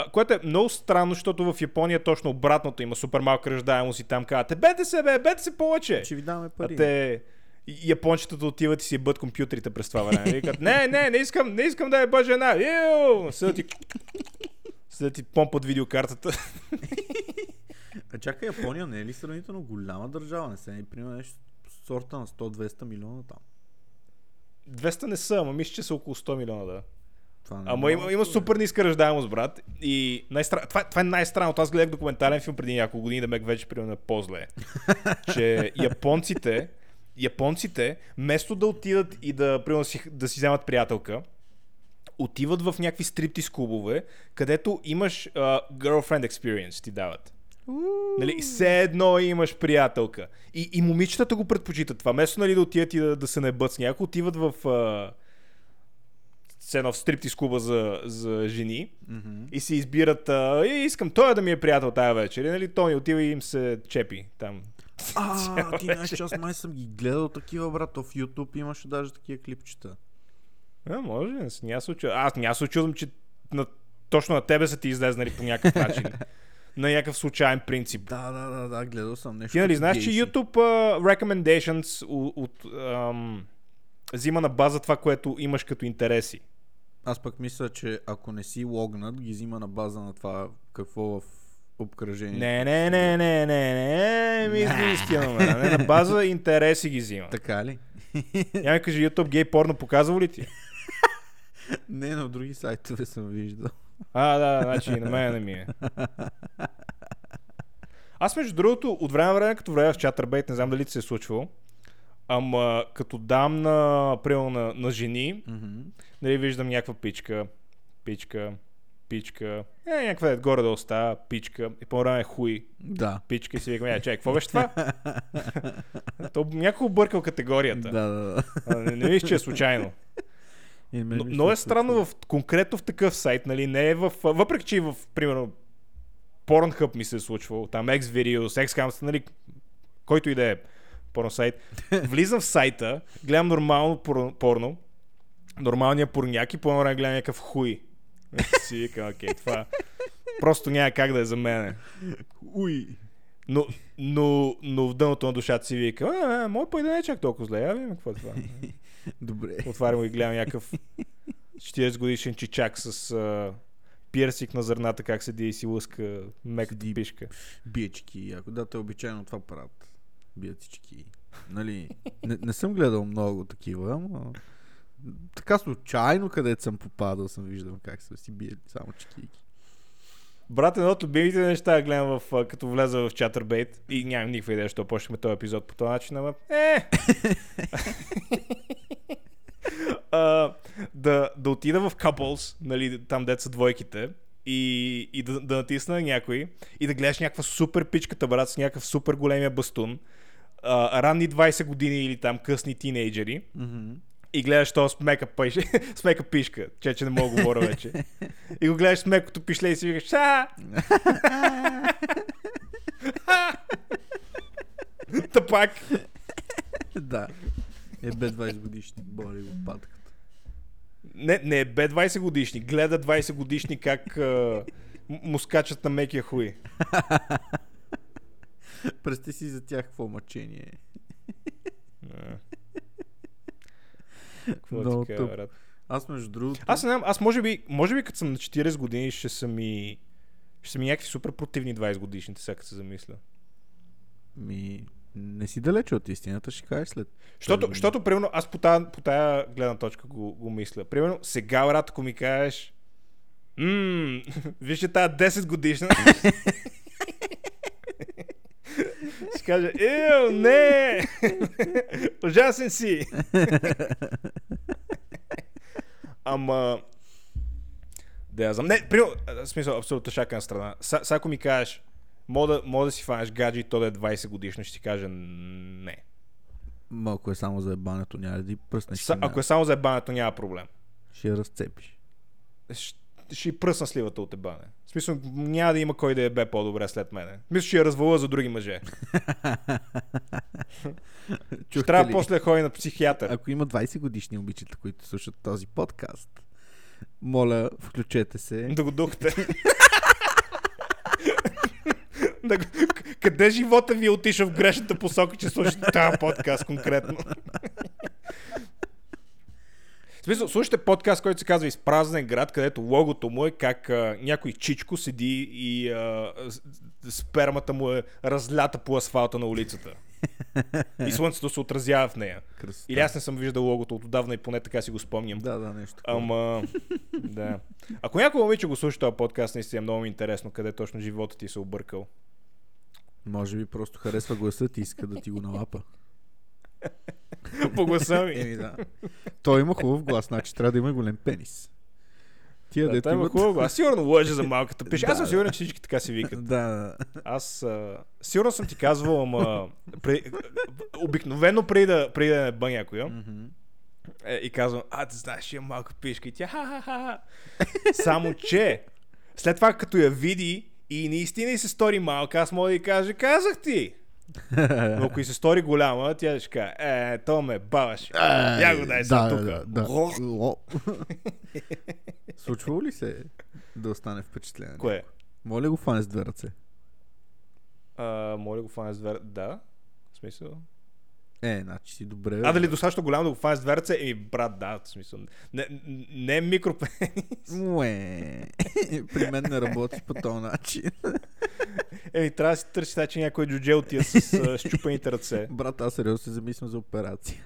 А, което е много странно, защото в Япония точно обратното има супер малка ръждаемост и там казвате, бете се, бе, бете се повече. Ще ви даваме А пари. те япончетата отиват и си бъд компютрите през това време. Викат, не, не, не искам, не искам да е бъд жена. Иу! Седят ти, седят ти помпат видеокартата. А чакай, Япония не е ли сравнително голяма държава? Не се е, примерно нещо сорта на 100-200 милиона там. 200 не са, ама мисля, че са около 100 милиона, да. Това не е Ама има, има супер ниска ръждаемост, брат. И най-стра... това, това е най-странното. Аз гледах документален филм преди няколко години, да ме вече примерно е по-зле. че японците, японците, вместо да отидат и да, примерно, си, да си вземат приятелка, отиват в някакви стриптиз клубове, където имаш uh, girlfriend experience, ти дават. Нали, все едно имаш приятелка. И, и момичетата го предпочитат това. Вместо нали, да отидат и да, да се небът с някой, отиват в а, едно в стриптиз клуба за, за жени Мгм. и си избират а, «Е, искам той да ми е приятел тая вечер. И, нали, Тони отива и им се чепи там. А, ти знаеш, че аз май съм ги гледал такива, брат. В YouTube имаше даже такива клипчета. А, може, не с- няма се. Аз няма се очудвам, че на, точно на тебе са ти излезнали по някакъв начин. на някакъв случайен принцип. Да, да, да, да, гледал съм нещо. Ти нали знаеш, че. YouTube uh, recommendations от, от ам, взима на база това, което имаш като интереси. Аз пък мисля, че ако не си логнат, ги взима на база на това какво в обкръжение. Не, не, не, не, не, не, ми измисли номера. Не, на база интереси ги взима. Така ли? Няма ми кажи, YouTube гей порно показва ли ти? не, на други сайтове съм виждал. А, да, значи и на мен не ми е. Аз между другото, от време на време, като време в Chatterbait, не знам дали ти се е случвало, ама като дам на, примерно на, на жени, Мгм. нали, виждам някаква пичка, пичка, пичка, е, някаква е горе-долу става, пичка, и по време е хуй, Да. пичка и си викам, я, чай, какво беше това? То някой объркал категорията. Да, да, да. А, Не, не мисля, че е случайно. Но, но се е странно в, конкретно в такъв сайт, нали, не е в... Въпреки, че и в, примерно, Pornhub ми се е случвало, там X-Videos, X-Cams, нали, който и да е порно сайт. Влизам в сайта, гледам нормално порно, порно нормалния порняк и по време гледам някакъв хуй. си викам, окей, това просто няма как да е за мене. Уй. Но, но, но в дъното на душата си вика, а, а, мой да не е чак толкова зле, я видим какво е това. Добре. Отварям и гледам някакъв 40 годишен чичак с а, пирсик на зърната, как седи и си лъска меката пишка. Биечки. Ако да, те обичайно това правят. Бият всички. Нали, не, не съм гледал много такива, ама така случайно, където съм попадал, съм виждал как са си биели само чекийки. Брат, едно от любимите неща гледам в, като влеза в Chatterbait и нямам никаква идея, защо почнахме този епизод по този начин, ама е! а, да, да отида в Couples, нали, там дет са двойките, и, и да, да натисна някой и да гледаш някаква супер пичката, брат, с някакъв супер големия бастун, а, ранни 20 години или там късни тинейджери, Mm-hmm. и гледаш то с мека, пиш, с мека пишка, че, че не мога да говоря вече. И го гледаш с мекото пишле и си викаш, а! Тъпак! да. Е бе 20 годишни, боли го патката. Не, не, бе 20 годишни. Гледа 20 годишни как а, му скачат на мекия хуй. Представи си за тях какво мъчение е. Какво Много ти кажа, брат? Аз между другото... Аз не знам, аз може би, може би като съм на 40 години ще са ми ще са ми някакви супер противни 20 годишните, сега се замисля. Ми... Не си далече от истината, ще кажеш след. Първо. защото примерно, аз по тая, по тая гледна точка го, го мисля. Примерно, сега, брат, ако ми кажеш, ммм, вижте тази 10 годишна, ще кажа, ил, не, ужасен си. Ама, да я знам. Не, в смисъл, абсолютно шака на страна. Са, са ако ми кажеш, мога да, мога да си фанеш гадже и то да е 20 годишно, ще ти кажа не. Ма, ако е само за ебането, няма да ти пръснеш. Са, ако е само за ебането, няма проблем. Ще я разцепиш. Ще, ще пръсна сливата от ебане. В смисъл, няма да има кой да я бе по-добре след мене. Мисля, че я развала за други мъже. ще трябва после да ходи на психиатър. Ако има 20 годишни обичата, които слушат този подкаст, моля, включете се. Да го духте. Къде живота ви е отишъл в грешната посока, че слушате тази подкаст конкретно? Смисъл, слушате подкаст, който се казва Изпразнен град, където логото му е как а, някой чичко седи и а, спермата му е разлята по асфалта на улицата. И слънцето се отразява в нея. Красота. Или аз не съм виждал логото от отдавна и поне така си го спомням. Да, да, нещо. Ама, да. Ако някой момиче го слуша този подкаст, наистина е много ми интересно къде точно живота ти се е объркал. Може би просто харесва гласа и иска да ти го налапа. По гласа ми. Еми да. Той има хубав глас, значи трябва да има голем пенис. Тия Да, дето има имат... хубаво. Аз сигурно лъжа за малката пиша. Аз съм сигурен, че всички така си викат. Да. Аз а, сигурно съм ти казвал, ама при, обикновено преди да, преди да не бъ някоя Мгм. е, и казвам, а, ти знаеш, имам малка пишка и тя ха-ха-ха. Само, че след това като я види и наистина и се стори малка, аз мога да й кажа, казах ти. Но ако и се стори голяма, тя ще каже, е, то ме баваш. Я го дай сега да, тук. да, да. О. Случвало ли се да остане впечатление? Кое? Моля го фане с две ръце? А, моля го фане с две... Да? В смисъл? Е, значи си добре. А, дали достатъчно голям да го фане с две ръце? Еми, брат, да, в смисъл. Не, не е микропенис. Муе. При мен не работи по този начин. Еми, трябва да си търси че някой джудже отива с а, щупените ръце. Брат, аз сериозно се замислям за операция.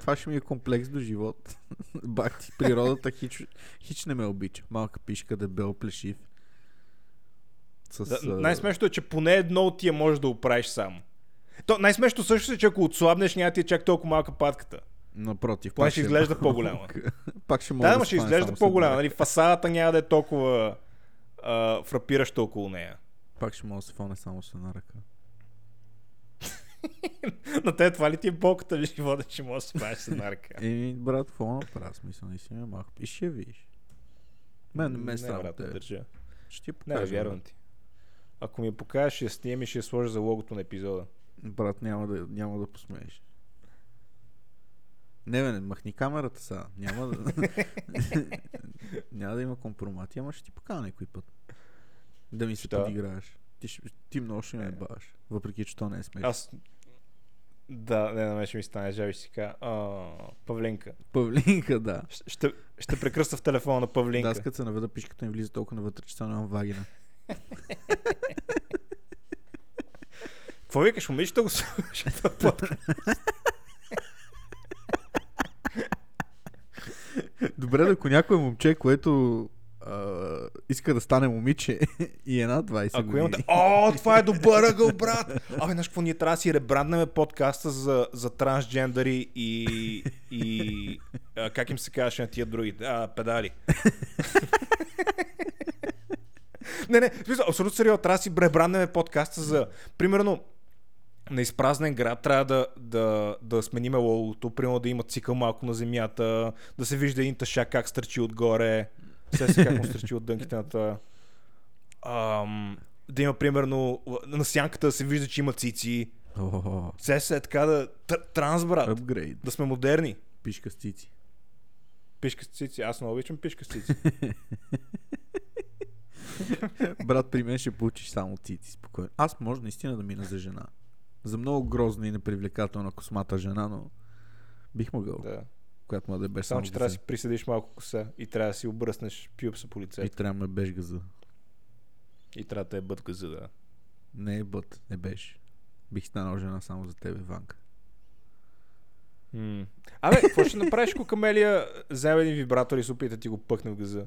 Това ще ми е комплекс до живот. Бах ти, природата хич, хич не ме обича. Малка пишка, дебел, плешив. С, Да, най-смешното е, че поне едно от тия можеш да оправиш сам. То, най-смешното също е, че ако отслабнеш, няма ти е чак толкова малка патката. Напротив. Поне ще е изглежда по-голяма. пак ще мога Да, да, ще изглежда по-голяма. Нали? Фасадата няма да е толкова а, фрапираща около нея. Пак ще мога да се фоне само с една ръка. На те това ли ти е болката в живота, че можеш да се правиш с една ръка? Еми, брат, какво направя? Смисъл, наистина е малко. И ще видиш. Мен не ме е не, срам брат, не държа. Ще ти Не, покажа. вярвам ти. Ако ми я покажеш, ще я и ще я сложа за логото на епизода. Брат, няма да, няма да посмееш. Не, бе, не, махни камерата сега. Няма да... няма да има компромати, ама ще ти покажа някой път. Да ми се Що? подиграеш. Ти, ти много ще ме баваш. Въпреки, че то не е смешно. Аз... Да, не, на мен ще ми стане жаби, ще си кажа, а, Павлинка. Павлинка, да. Ще, ще, прекръста в телефона на Да, Павлинка. аз като се наведа пишката ми влиза толкова навътре, че нямам вагина. Какво викаш, момичета го слуша този подкаст? Добре, ако някое момче, което а, иска да стане момиче и е над 20 Ако години. имате... О, това е добър ъгъл, брат! Абе, знаеш какво, ние трябва да си ребранднем подкаста за, за трансджендъри и, и а, как им се казваше на тия други? А, педали. не, не, смисъл, абсолютно сериозно, трябва да си ребранднем подкаста за, примерно, на изпразнен град трябва да, да, да смениме логото, примерно да има цикъл малко на земята, да се вижда един тъшак как стърчи отгоре, се как му стърчи от дънките на това. Ам, да има примерно на сянката да се вижда, че има цици. Все се е така да... тр- Транс, брат. апгрейд. Да сме модерни. Пишка с цици. Пишка с цици. Аз много обичам пишка с цици. Брат, при мен ще получиш само цици, спокойно. Аз може наистина да мина за жена. За много грозна и непривлекателна космата жена, но бих могъл, да. която му да е без Само, че трябва да газа. си присъдиш малко коса и трябва да си обръснеш пюпса по И лицето. трябва да ме беж газа. И трябва да е бъдка за да. Не е бът, не беше. Бих станал жена само за тебе, Ванка. М. Абе, какво ще направиш, ако камелия вземе един вибратор и се опита ти го пъхне в газа?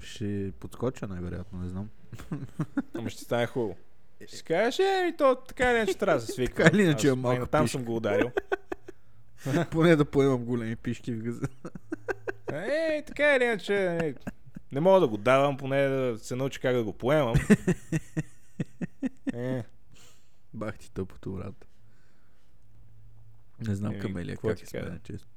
Ще подскоча най-вероятно, не знам. Ама ще стане хубаво. Ще кажеш, е, ми то така или иначе трябва да се свика. Така или иначе е малка Там пишка. съм го ударил. Поне да поемам големи пишки в газа. Е, така или иначе, не, не мога да го давам, поне да се науча как да го поемам. Е, Бах ти тъпото, брат. Не знам Еми, камелия как ти е с мен, кажа? често.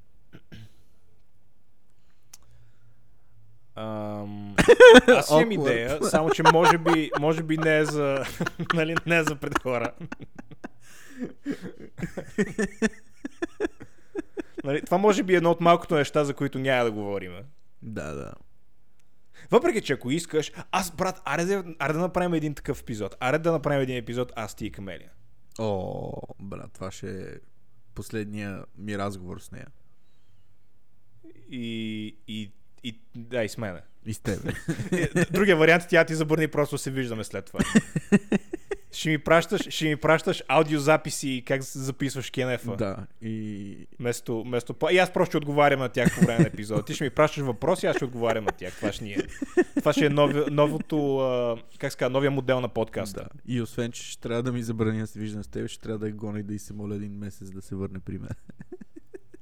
Ам, аз имам идея, само че може би, може би не е за, нали, не е за пред хора. нали, това може би е едно от малкото неща, за които няма да говорим. Да, да. Въпреки, че ако искаш, аз, брат, аре да, аре да направим един такъв епизод. Аре да направим един епизод, аз ти и Камелия. О, брат, това ще е последния ми разговор с нея. И, и, и да, и с мене. И с тебе. Е, Другия вариант, тя ти забърни, просто се виждаме след това. ще ми пращаш, ще ми пращаш аудиозаписи как записваш кенефа. да. И вместо... по- И аз просто ще отговарям на тях по време на епизода. Ти ще ми пращаш въпроси, аз ще отговарям на тях. Това ще, ни е. Това ще е нови, новото, а, как ска, новия модел на подкаста. Да. И освен, че ще трябва да ми забрани да се виждам с теб, ще трябва да я гоня и да й се моля един месец да се върне при мен.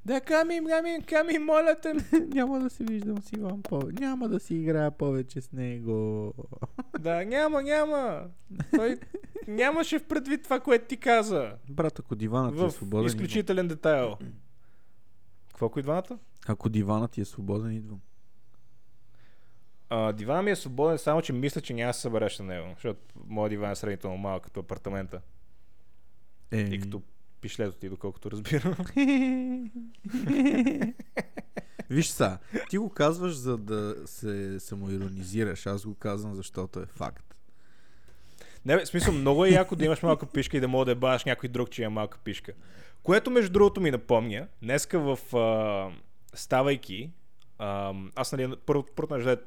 Да, ками, ками, ками, моля те. Няма да се виждам с Иван повече. Няма да си играя повече с него. Да, няма, няма. Той нямаше в предвид това, което ти каза. Брат, ако диванът ти е свободен, идвам. изключителен детайл. Какво ако и двамата? Ако диванът ти е свободен, идвам. А, дивана ми е свободен, само че мисля, че няма да се събереш на него, защото моят диван е сравнително малък като апартамента. Е, И като пишлето ти, доколкото разбирам. Виж са, ти го казваш за да се самоиронизираш. Аз го казвам, защото е факт. Не, бе, в смисъл, много е яко да имаш малка пишка и да мога да баш някой друг, че е малка пишка. Което, между другото, ми напомня, днеска в а, ставайки, а, аз, нали, първо, първото нещо да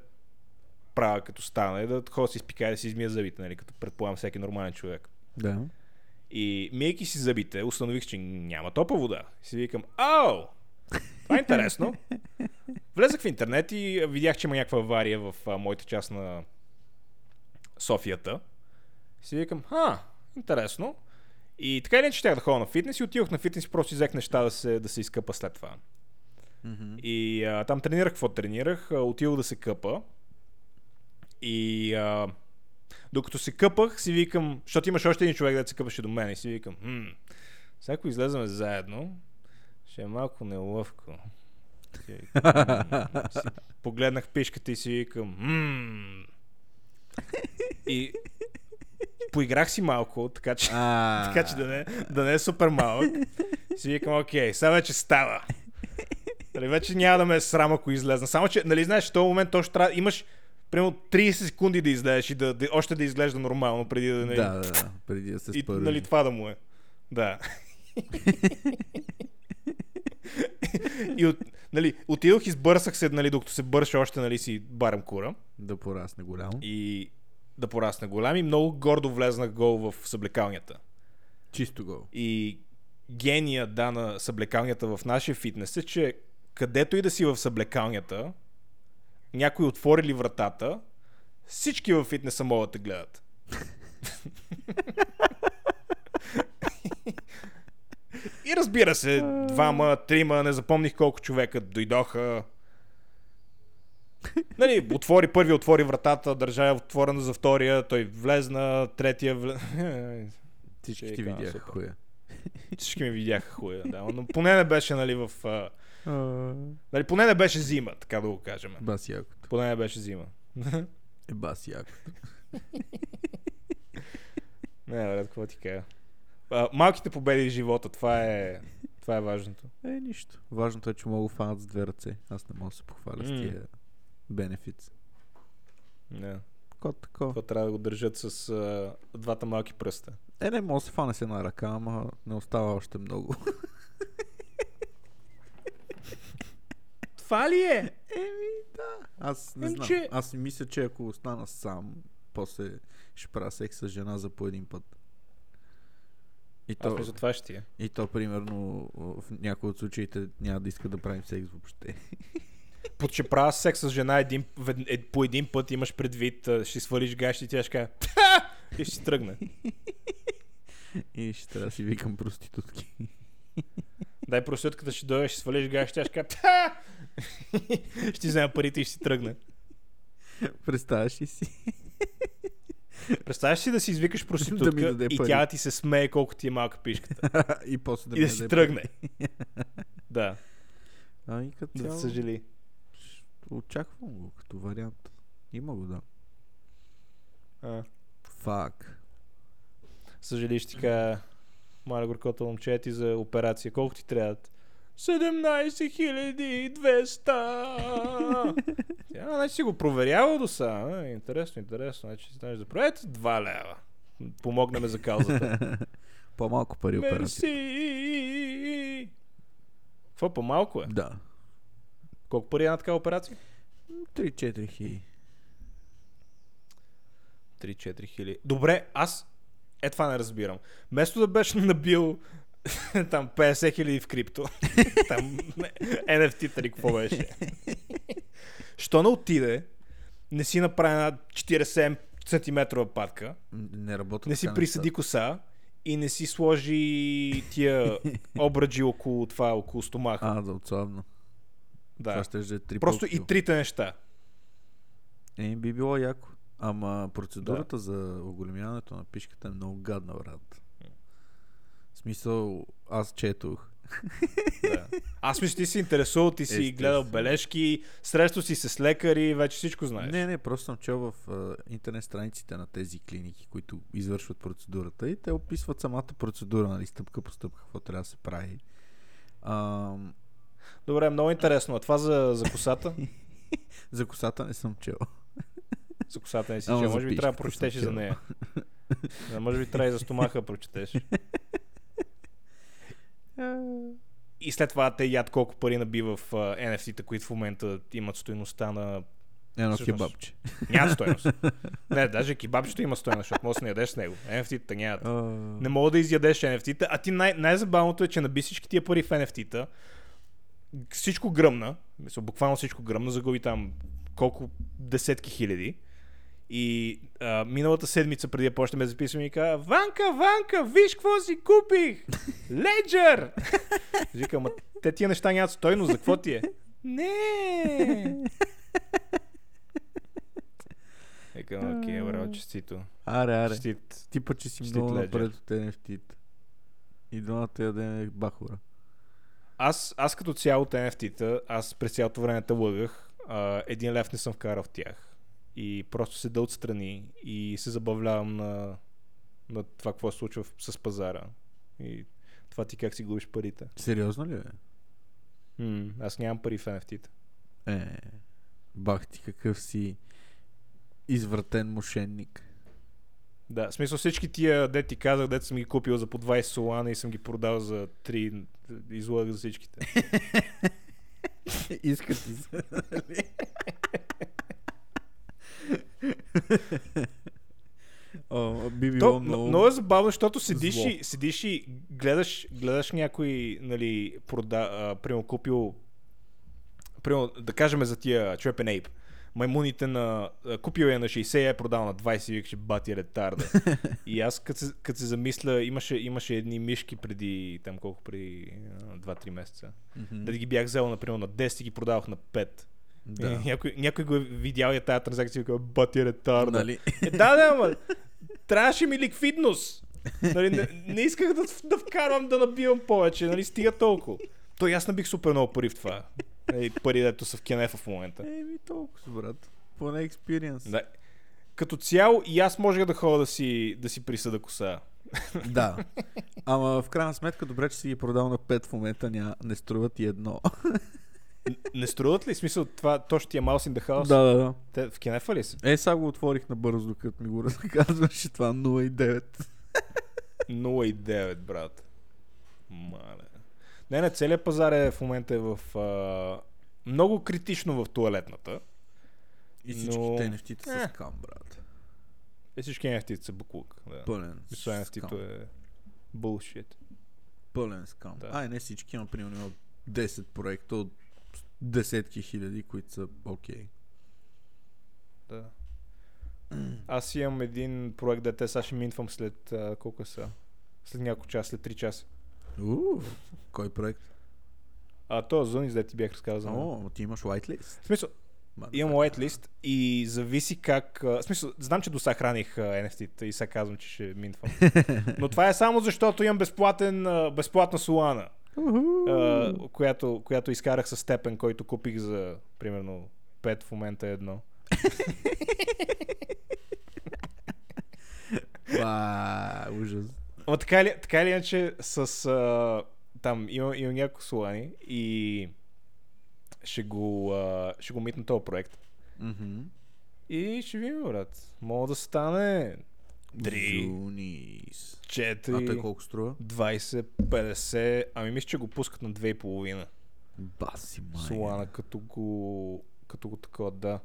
правя като стана е да ходя да си изпикая да си измия зъбите, нали, като предполагам всеки нормален човек. Да. И мийки си зъбите, установих, че няма топла вода. И си викам, ау! Това е интересно. Влезах в интернет и видях, че има някаква авария в а, моята част на Софията. И си викам, а, интересно. И така или иначе щях да ходя на фитнес и отидох на фитнес и просто взех неща да се, да се изкъпа след това. Мгм. И а, там тренирах какво тренирах. Отидох да се къпа. И а, докато се къпах, си викам, защото имаш още един човек да се къпаше до мен и си викам, хм, сега ако излеземе заедно, ще е малко неловко. Погледнах пишката и си викам, хм. И поиграх си малко, така че, така че да, не, да не е супер малък. Си викам, окей, сега вече става. Нали, вече няма да ме е срам, ако излезна. Само, че, нали, знаеш, в този момент точно трябва, имаш примерно 30 секунди да излезеш и да, да, още да изглежда нормално, преди да... Да, да, да, преди да се и, спърви. нали, това да му е. Да. и от, нали, отидох и сбърсах се, нали, докато се бърша още, нали, си барам кура. Да порасне голямо. И да порасне голям и много гордо влезнах гол в съблекалнята. Чисто гол. И гения да на съблекалнята в нашия фитнес е, че където и да си в съблекалнята, някой отвори ли вратата, всички във фитнеса могат да гледат. И разбира се, двама, трима, не запомних колко човека дойдоха. Нали, отвори, първи отвори вратата, държа отворена за втория, той влезна, третия влез... Всички ти видяха хуя. Всички ми видяха хуя, да. Но поне не беше, нали, в... Нали, поне не беше зима, така да го кажем. Бас якото. Поне не беше зима. Е, бас якото. Не, брат, какво ти кажа? А, малките победи в живота, това е, това е важното. Е, нищо. Важното е, че мога фанат с две ръце. Аз не мога да се похваля с тия бенефитс. Не. Кот тако. Това трябва да го държат с а, двата малки пръста. Е, не, мога да се фане с една ръка, ама не остава още много. Това ли е? Еми, да. Аз не Ем, знам. че- Аз си мисля, че ако остана сам, после ще правя секс с жена за по един път. И то, мисля, това ще ти е. и то, примерно, в някои от случаите няма да иска да правим секс въобще. Под ще правя секс с жена един, е, по един път имаш предвид, ще си свалиш гащи и тя ще каже и ще тръгне. И ще трябва да си викам проститутки. Дай просветката ще дойде, ще свалиш гащи, тя ще каже! ще взема парите и ще си тръгне. Представяш ли си? Представяш си да си извикаш Да проститутка даде и пари. тя ти се смее колко ти е малка пишката. и после да и да си тръгне. да, Ами като да цяло, съжали. очаквам го като вариант. Има го, да. А, Фак. съжали ще ти кажа, маля горкото момче ти за операция. Колко ти трябват? 17 200. Тя, значи си го проверява до сега. Интересно, интересно. Значи си знаеш да проверят 2 лева. Помогна ме за каузата. По-малко пари операция. Мерси! Какво по-малко е? Да. Колко пари е на такава операция? 3-4 хиляди. 3-4 хиляди. Добре, аз е това не разбирам. Вместо да беше набил там 50 хиляди в крипто, там NFT-та какво беше, що не отиде, не си направи една 47 сантиметрова патка, Не работи. не си присъди коса и не си сложи тия обраджи около това, около стомаха. А, да отслабна. да. Това ще е три Просто и трите неща. Е, би било яко. Ама процедурата за оголемяването на пишката е много гадна, брат. Смисъл, аз четох. Да. Аз мисля, ти си интересувал, ти си Естествено. гледал бележки, срещал си се с лекари, вече всичко знаеш. Не, не, просто съм чел в а, интернет страниците на тези клиники, които извършват процедурата и те описват самата процедура, нали, стъпка по стъпка, какво трябва да се прави. Ам, Добре, много интересно. А това за, за косата? за косата не съм чел. За косата не си чел. Може би трябва да прочетеш за нея. Да, може би трябва и за стомаха да прочетеш. И след това те яд колко пари наби в а, NFT-та, които в момента имат стоеността на... Едно Всъщност. кебабче. Нямат стоеност. Не, даже кебабчето има стоеност, защото може да не ядеш с него. NFT-та нямат. А, Не мога да изядеш NFT-та, а ти най- най-забавното е, че наби всички тия пари в NFT-та, всичко гръмна, мисля, буквално всичко гръмна, загуби там колко десетки хиляди. И а, миналата седмица, преди да почнем да записваме, ми каза, Ванка, Ванка, виж какво си купих! Леджер! Викам, ма те тия неща нямат стойност, за какво ти е? Не! Викам, окей, браво, честито. аре, аре. Честит. Ти път, че си Честит много Ledger. напред от NFT-та. И двамата ядем бахура. Аз, аз като цяло от NFT-та, аз през цялото време те лъгах, а, един лев не съм вкарал в тях. И просто седа отстрани и се забавлявам на, на това, какво се случва с пазара. И това ти как си губиш парите. Сериозно ли е? М, аз нямам пари в NFT-та. Е, бах ти какъв си извратен мошенник. Да, в смисъл всички тия, де ти казах, дете съм ги купил за по 20 солана и съм ги продал за 3, излъгах за всичките. Иска ти се. О, би било То, много... много... е забавно, защото седиш зло. и, седиш и гледаш, гледаш някой, нали, прода, а, примерно купил, примерно, да кажем за тия Trap Ape, маймуните на... а, Купил я на 60 и я е продал на 20 и викаше бати ретарда. и аз като се, се замисля, имаше, имаше едни мишки преди, там колко преди а, 2-3 месеца. Мгм. Да ги бях взел, например, на 10 и ги продавах на 5. Да. И някой, някой го е видял и тази транзакция и вика, бати ретарда. Нали? Е, да, да, ама трябваше ми ликвидност. Нали, не, не исках да, да вкарвам да набивам повече, нали, стига толкова. То аз набих супер много пари в това. Нали, пари, дето са в кенефа в момента. Еми толкова, брат. Поне експириенс. Да. Като цяло и аз можех да ходя да си, да си присъда коса. да. Ама в крайна сметка, добре, че си ги продал на 5 в момента, ня, не струват и едно. Не струват ли? Смисъл, това, то ще ти е Mouse in the House? да, да, да. Те в кенефа ли са? Е, сега го отворих набързо, докато ми го разказваше това 0,9. 0,9, брат. Мале. Не, не, целият пазар е в момента е в... А, много критично в туалетната. И всичките Но- нещите са Е. скам, брат. И всички NFT са буклук. Да. Пълен Мисля, е bullshit. Пълен скам. Да. Ай, не всички, но примерно има 10 проекта от десетки хиляди, които са окей. Да. Аз имам един проект, да те сега ще минвам след а, колко са? След няколко часа, след 3 часа. Уу, кой проект? А то Зонис, да ти бях разказал. О, ти имаш whitelist. В смисъл, имам whitelist и зависи как... В смисъл, знам, че до сега храних NFT-та и сега казвам, че ще минвам. Но това е само защото имам безплатен, безплатна Solana, а, която, която изкарах с степен, който купих за примерно 5 в момента едно. Ба, ужас. Ама така или, така или иначе с а, там има, има няколко Солани и ще го, а, ще го митна този проект. Мгм. И ще видим, брат. Мога да стане Три. Зунис. 4, А той колко струва? 20, 50, ами мисля, че го пускат на 2,5 Баси май. Солана, като го, като го такова, да.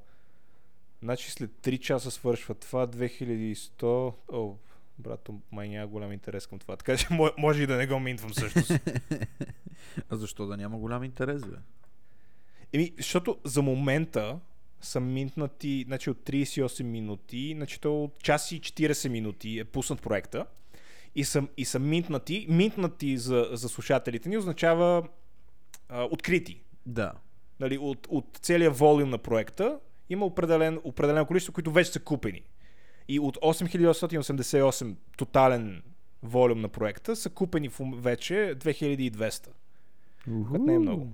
Значи след 3 часа свършва това, 2100, о, брато, май няма голям интерес към това, така че мо- може и да не го минтвам също. А защо да няма голям интерес, бе? Еми, защото за момента са минтнати, значи от 38 минути, значи то от час и 40 минути е пуснат проекта и са, и са минтнати. Минтнати за, за слушателите ни означава а, открити. Да. Нали, от, от целия волюм на проекта има определен, определено количество, които вече са купени. И от 8888 тотален волюм на проекта са купени вече 2200. Което не е много.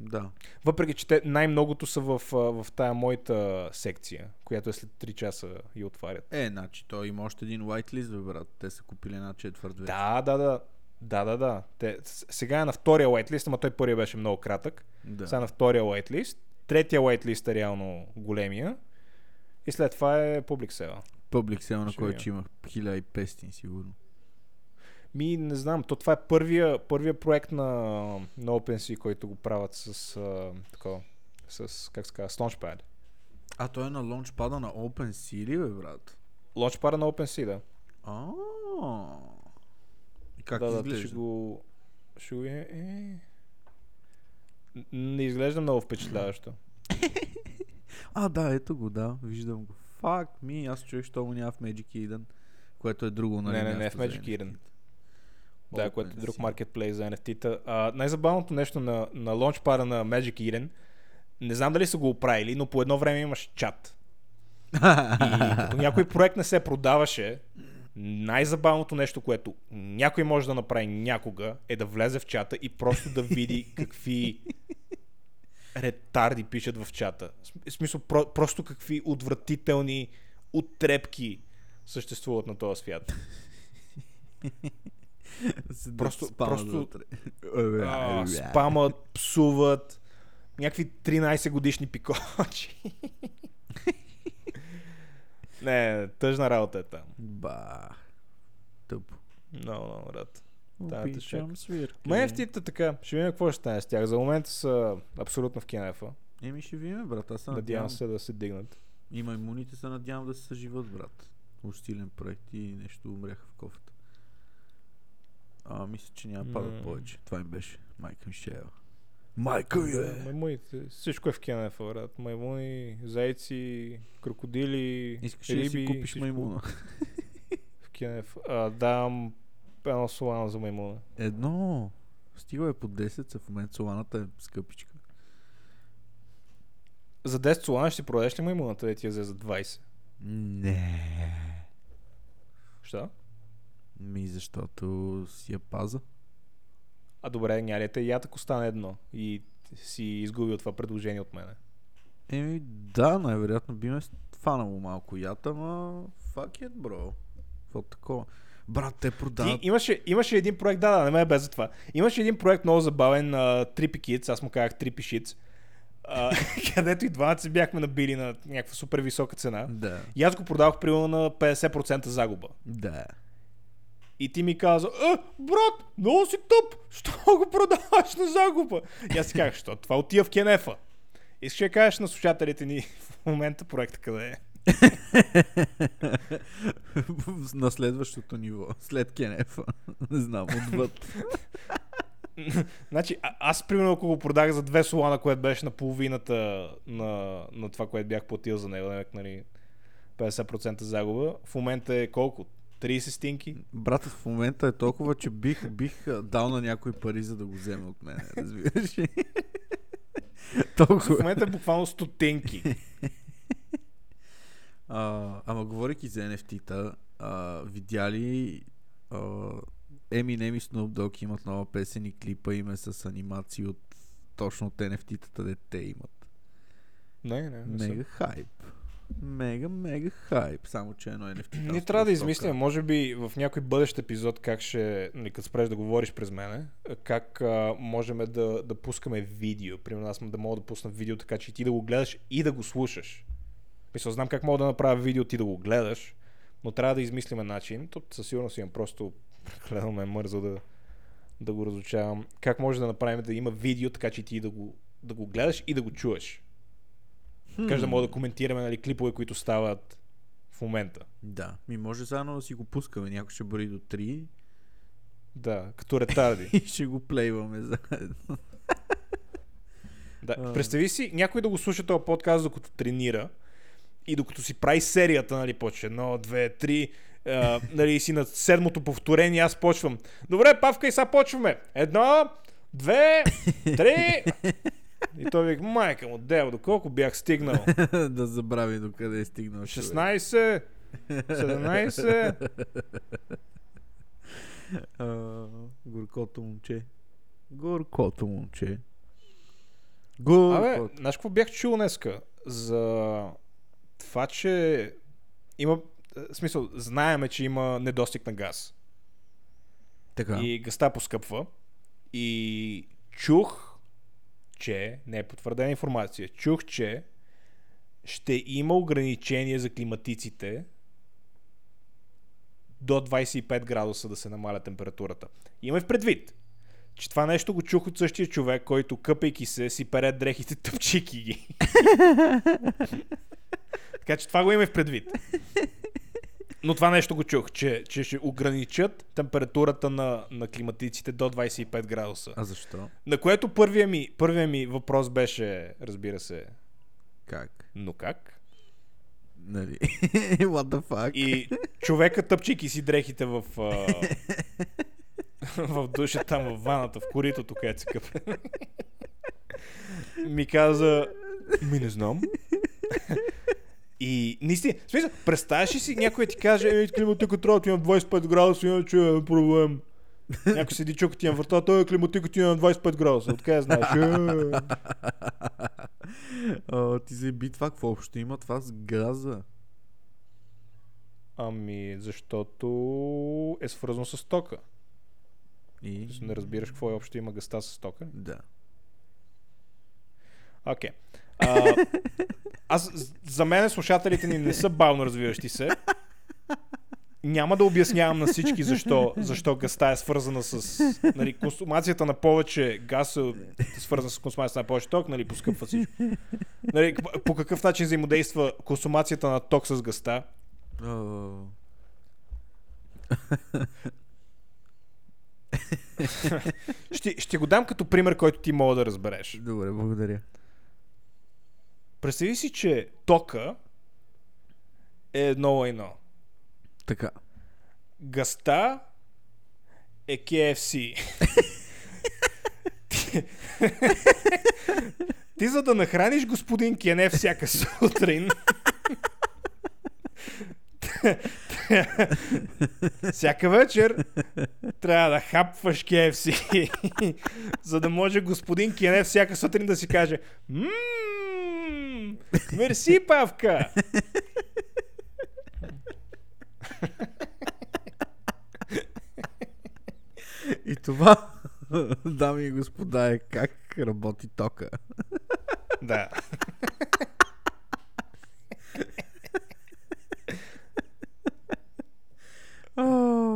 Да. Въпреки, че те най-многото са в, в тая моята секция, която е след 3 часа и отварят. Е, значи той има още един whitelist, бе, брат. Те са купили една четвърт вече. Да, да, да. Да, да, да. Те, сега е на втория whitelist, ама той първия беше много кратък. да. Сега е на втория whitelist. Третия whitelist е реално големия. И след това е Public Sale. Public sale, на който имах 1500 сигурно. Ми, не знам, то това е първия, първия проект на, на OpenSea, който го правят с а, такова, с, как се казва, с Launchpad. А той е на лаунчпада на OpenSea ли, бе, брат? Launchpad на OpenSea, да. А. И как да, да, ще го... Ще го... Е, е... Не изглежда много впечатляващо. А, да, ето го, да. Виждам го. Фак ми, аз човек, що го няма в Magic Eden, което е друго, нали? Не, не, не, в Magic Eden. Да, което е друг маркетплейс за NFT-та. Най-забавното нещо на, на лаунчпада на Magic Eden, не знам дали са го оправили, но по едно време имаш чат. И като някой проект не се продаваше, най-забавното нещо, което някой може да направи някога, е да влезе в чата и просто да види какви ретарди пишат в чата. В смисъл, про, просто какви отвратителни отрепки съществуват на този свят. Просто- просто- вътре. А, спамът, псуват, някакви 13 годишни пикочи. Не, тъжна работа е там. Ба. Тъпо. Много, много рад. Обичам свирки. Ма така, ще видим какво ще стане с тях. За момента са абсолютно в кенефа. Еми ще видим, брат. Аз се Надявам надявам. се да се дигнат. И маймуните се надявам да се съживат, брат. Уж силен проект и нещо умряха в кофата. А, мисля, че няма падат повече. Това им беше. Майка ми ще е. Майка е! Маймуните, всичко е в кенефа, брат. Маймуни, зайци, крокодили, Искаш риби. да си купиш всичко маймуна? В кенеф. А, дам едно солано за маймуна. Едно. Стига е по 10, а в момента соланата е скъпичка. За 10 солана ще продадеш ли маймуната, да ти я взе за 20? Не. Що? Ми защото си я паза. А добре, няма ли те яд, ако стане едно и си изгубил това предложение от мене? Еми да, най-вероятно би ме фанало малко ята, ама fuck it, бро. Какво такова? Брат, те Ти продават... имаше, имаше един проект, да, да, не ме е без за това. Имаше един проект много забавен на uh, Trippy Kids, аз му казах Trippy Shits, uh, където и двамата се бяхме набили на някаква супер висока цена. Да, И аз го продавах примерно на 50% загуба. да. И ти ми каза, е, брат, много си тъп, що го продаваш на загуба? И аз си казах, що това отива в кенефа. Искаш да кажеш на слушателите ни в момента проекта къде е. На следващото ниво, след Кенефа. Не знам, отвъд. Значи, а, аз примерно ако го продах за две солана, което беше на половината на, на това, което бях платил за него, нали, 50% загуба, в момента е колко? 30 стинки? Брат, в момента е толкова, че бих, бих дал на някой пари, за да го вземе от мен, разбираш ли? В толкова. момента е буквално стотинки. А, ама говорейки за NFT-та, а, видя ли а, Eminem и Snoop Dogg имат нова песен и клипа им е с анимации от точно от NFT-тата, де те имат. Не, не, не Мега хайп. Мега, мега хайп. Само, че едно NFT. Ние трябва да измислим, може би в някой бъдещ епизод, как ще, нали, като спреш да говориш през мене, как а, можем да, да пускаме видео. Примерно аз да мога да пусна видео, така че ти да го гледаш и да го слушаш. Мисля, знам как мога да направя видео ти да го гледаш, но трябва да измислиме начин. Тут със сигурност имам просто гледал ме мързо да, да го разучавам. Как може да направим да има видео, така че ти да го, да го гледаш и да го чуеш. Хм. Кажа да мога да коментираме нали, клипове, които стават в момента. Да. Ми може заедно да си го пускаме. Някой ще брои до 3 Да, като ретарди. и ще го плейваме заедно. да. Представи си някой да го слуша този подкаст, докато тренира и докато си прави серията, нали, почва едно, две, три, а, нали, си на седмото повторение, аз почвам. Добре, Павка, и сега почваме. Едно, две, три. И той вика, майка му, дева, доколко бях стигнал? да забрави докъде е стигнал. човек. 16, 17. А, горкото момче. Горкото момче. Горкото. Абе, знаеш какво бях чул днеска? За това, че има, в смисъл, знаеме, че има недостиг на газ. така. И газта поскъпва. И чух, че, не е потвърдена информация, чух, че ще има ограничение за климатиците до 25 градуса да се намаля температурата. Имай в предвид, че това нещо го чух от същия човек, който къпейки се си пере дрехите, тъпчики ги. така че това го имай в предвид. Но това нещо го чух, че, че ще ограничат температурата на, на климатиците до 25 градуса. А защо? На което първия ми, първия ми въпрос беше, разбира се, Как? но как? Нали? What the fuck? И човека тъпчейки си дрехите в, а, в душа там в ваната, в коритото, където се къпе. ми каза, ми не знам. И наистина, в смисъл, представяш ли си някой ти каже, ей, климатика трябва да ти на 25 градуса, иначе е проблем. Някой седи чука ти на врата, той климатика ти е на 25 градуса. Откъде знаеш? Е. А, ти заеби това, какво общо има това с газа? Ами, защото е свързано с тока. И... Не разбираш какво е общо има гъста с тока. Да. Окей. А, аз, за мен слушателите ни не са бавно развиващи се. Няма да обяснявам на всички защо, защо газта е свързана с... Нали, консумацията на повече газ е свързана с консумацията на повече ток, нали, поскъпва всичко. Нали, по- какъв начин взаимодейства консумацията на ток с газта? О, Ще, ще го дам като пример, който ти мога да разбереш. Добре, благодаря. Представи си, че тока е едно едно. Така. Газта е KFC. ти, ти за да нахраниш господин Кене всяка сутрин, всяка вечер трябва да хапваш KFC, за да може господин Кене всяка сутрин да си каже Ммм, мерси, Павка! И това, дами и господа, е как работи тока. Да.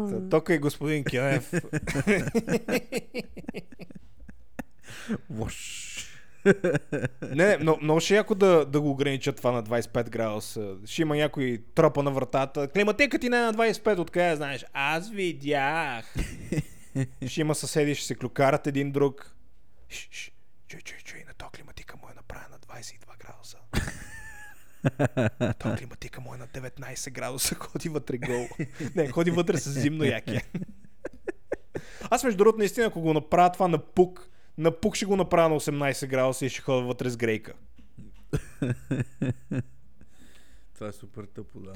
За тока и господин Кенев. Не, не, но, много ще е яко да, да го ограничат това на 25 градуса. Ще има някой тропа на вратата. Климатика ти не е на 25, откъде знаеш? Аз видях. ще има съседи, ще се клюкарат един друг. Ш, ш, чуй, чуй, чуй, на то климатика му е направена на 22 градуса. То климатика му е на 19 градуса, ходи вътре гол. Не, ходи вътре с зимно яке. Аз между другото, наистина, ако го направя това на пук, на пук ще го направя на 18 градуса и ще ходя вътре с грейка. Това е супер тъпо, да.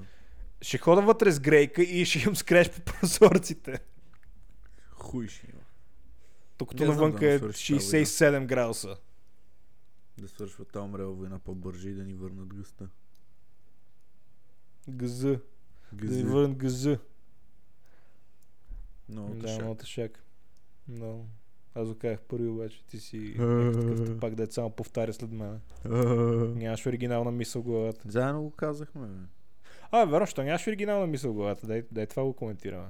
Ще хода вътре с грейка и ще имам скреш по прозорците. Хуй ще има. Докато навънка да е свърши тази 67 градуса. Да свършва тази умрела война по-бърже и да ни върнат гъста. ГЗ. Да ни върнат ГЗ. Много Да, много тъшак. Но аз го казах първи обаче. Ти си А. някакъв пак да само повтаря след мен. Нямаш оригинална мисъл в главата. Заедно го казахме. бе. А, верно, що нямаш оригинална мисъл в главата. Дай, дай това го коментираме.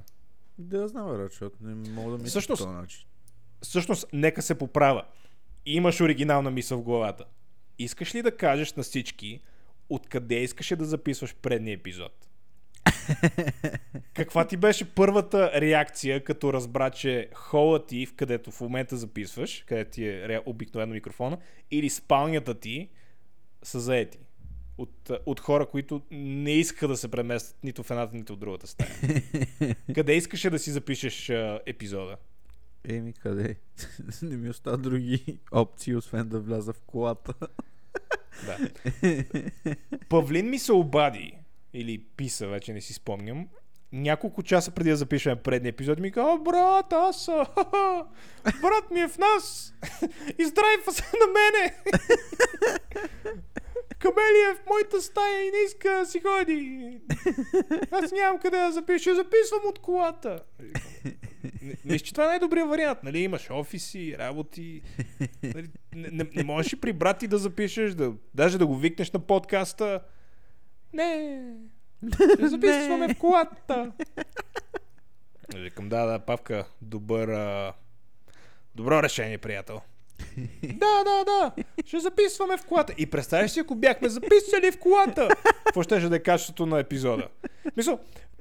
Да, знам, бе, защото не мога да мисля по този начин. Всъщност, нека се поправя. Имаш оригинална мисъл в главата. Искаш ли да кажеш на всички откъде искаше да записваш предния епизод? Каква ти беше първата реакция, като разбра, че хола ти, в където в момента записваш, където ти е обикновено микрофона, или спалнята ти са заети? От, от хора, които не искаха да се преместят нито в едната, нито в другата стая. Къде искаше да си запишеш а, епизода? Еми, къде? не ми остава други опции, освен да вляза в колата. Да. Павлин ми се обади, или писа, вече не си спомням, няколко часа преди да запишем предния епизод, ми каза, «О, брат, аз, а, ха-ха, брат ми е в нас, издрайва се на мене. Камели е в моята стая и не иска да си ходи. Аз нямам къде да запиша, записвам от колата. Не- Мисля, че това е най-добрият вариант. Нали? Имаш офиси, работи. Нали? Не, не, не можеш и при брат ти да запишеш, да, даже да го викнеш на подкаста. Не, ще записваме в колата. Викам, да, да, Павка, добър, а... добро решение, приятел. Да, да, да, ще записваме в колата. И представяш си, ако бяхме записали в колата, какво ще да е качеството на епизода? Мисъл,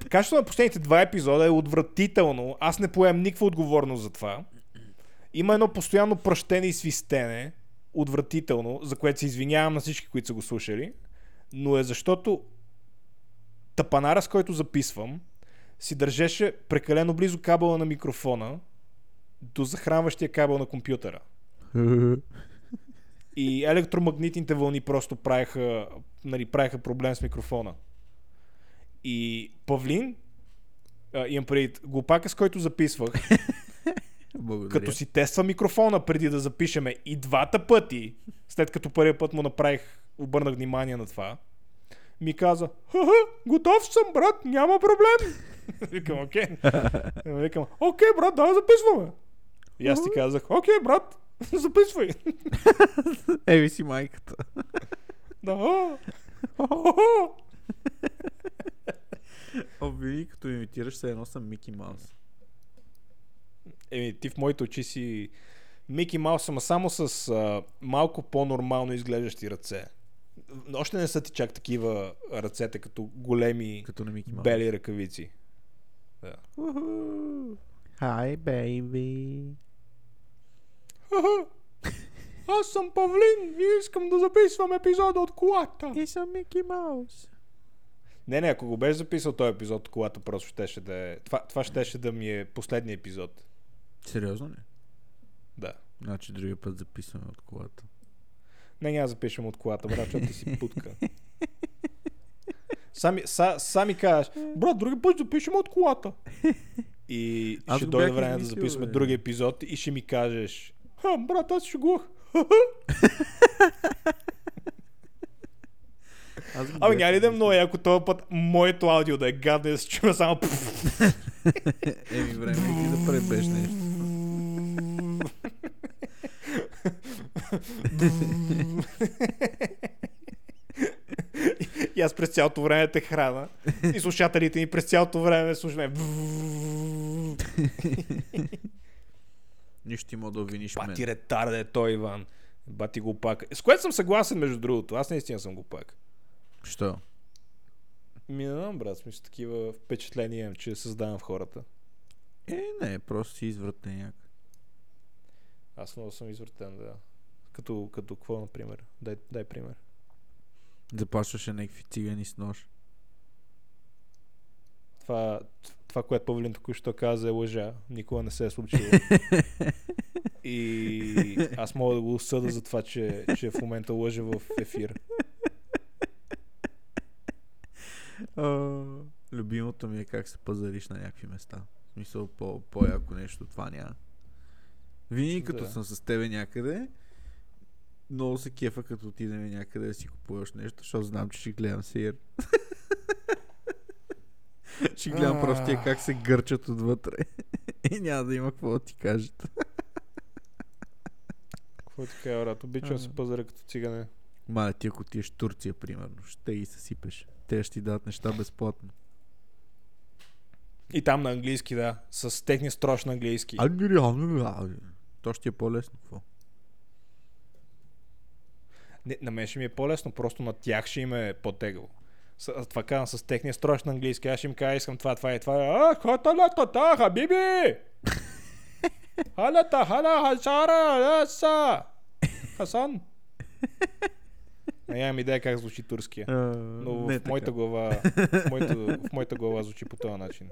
качеството на последните два епизода е отвратително. Аз не поемам никаква отговорност за това. Има едно постоянно пръщене и свистене, отвратително, за което се извинявам на всички, които са го слушали, но е защото тапанара, с който записвам, си държеше прекалено близо кабела на микрофона до захранващия кабел на компютъра. И електромагнитните вълни просто правеха, нали, правеха проблем с микрофона. И Павлин, а, имам предвид, глупака, с който записвах, Благодаря. като си тества микрофона преди да запишеме и двата пъти, след като първия път му направих, обърнах внимание на това, ми каза, ха готов съм, брат, няма проблем. Викам, окей. Викам, окей, брат, да, записваме. И аз ти казах, окей, брат, записвай. Еви си майката. Да. О, винаги като имитираш се едно съм Мики Маус. Еми, ти в моите очи си Мики Маус, ама само с а, малко по-нормално изглеждащи ръце. Още не са ти чак такива ръцете, като големи Като на Мики Маус. бели ръкавици. Да. Hi, baby. Аз съм Павлин и искам да записвам епизода от колата. И съм Мики Маус. Не, не, ако го беше записал този епизод от колата, просто щеше да е... Това, това щеше да ми е последния епизод. Сериозно ли? Да. Значи другия път записваме от колата. Не, няма да запишем от колата, брат, защото ти си путка. Сами, са, сами кажеш, брат, други път запишем от колата. И Аз ще дойде време да записваме бе. други епизод и ще ми кажеш, Ха, брат, аз шегувах. Аз го Ами няма ли да е много яко този път моето аудио да е гадно и да се чува само Еми, време е ти да пребеш нещо. И аз през цялото време те храна. И слушателите ни през цялото време слушаме. Нищо ти мога да обвиниш мен. Бати ретарде той, Иван. Бати глупак. С което съм съгласен, между другото. Аз наистина съм глупак. Що? Ми не знам, брат. Смисъл такива впечатления че създавам в хората. Е, не, просто си извратен някак. Аз много съм извъртен, да. Като, като какво, например? Дай, дай пример. Запашваше някакви цигани с нож. Това, това което Павлин току-що каза е лъжа. Никога не се е случило. И аз мога да го осъда за това, че, че в момента лъжа в ефир. А, любимото ми е как се пазариш на някакви места. В смисъл по, по-яко нещо, това няма. Винаги като Да. съм с тебе някъде, много се кефа като отидем някъде да си купуваш нещо, защото знам, че ще гледам сир. Ще гледам просто тия как се гърчат отвътре. И няма да има какво да ти кажат. Какво ти кажа, брат? Обичам да се пазаря като цигане. Мале, ти ако отидеш Турция, примерно, ще ги съсипеш. Те ще ти дадат неща безплатно. И там на английски, да. С техния строж на английски. Ангри, ангри, ангри. То ще е по-лесно. Какво? Не, на мен ще ми е по-лесно, просто на тях ще им е по-тегаво. С, това казвам с техния строж на английски. Аз ще им кажа, искам това, това и това. А, хата та, хабиби! Халата, хала, хасара, ласа! Хасан? Нямам идея как звучи турския. Но в, така. моята глава, в, моята, в моята глава звучи по този начин.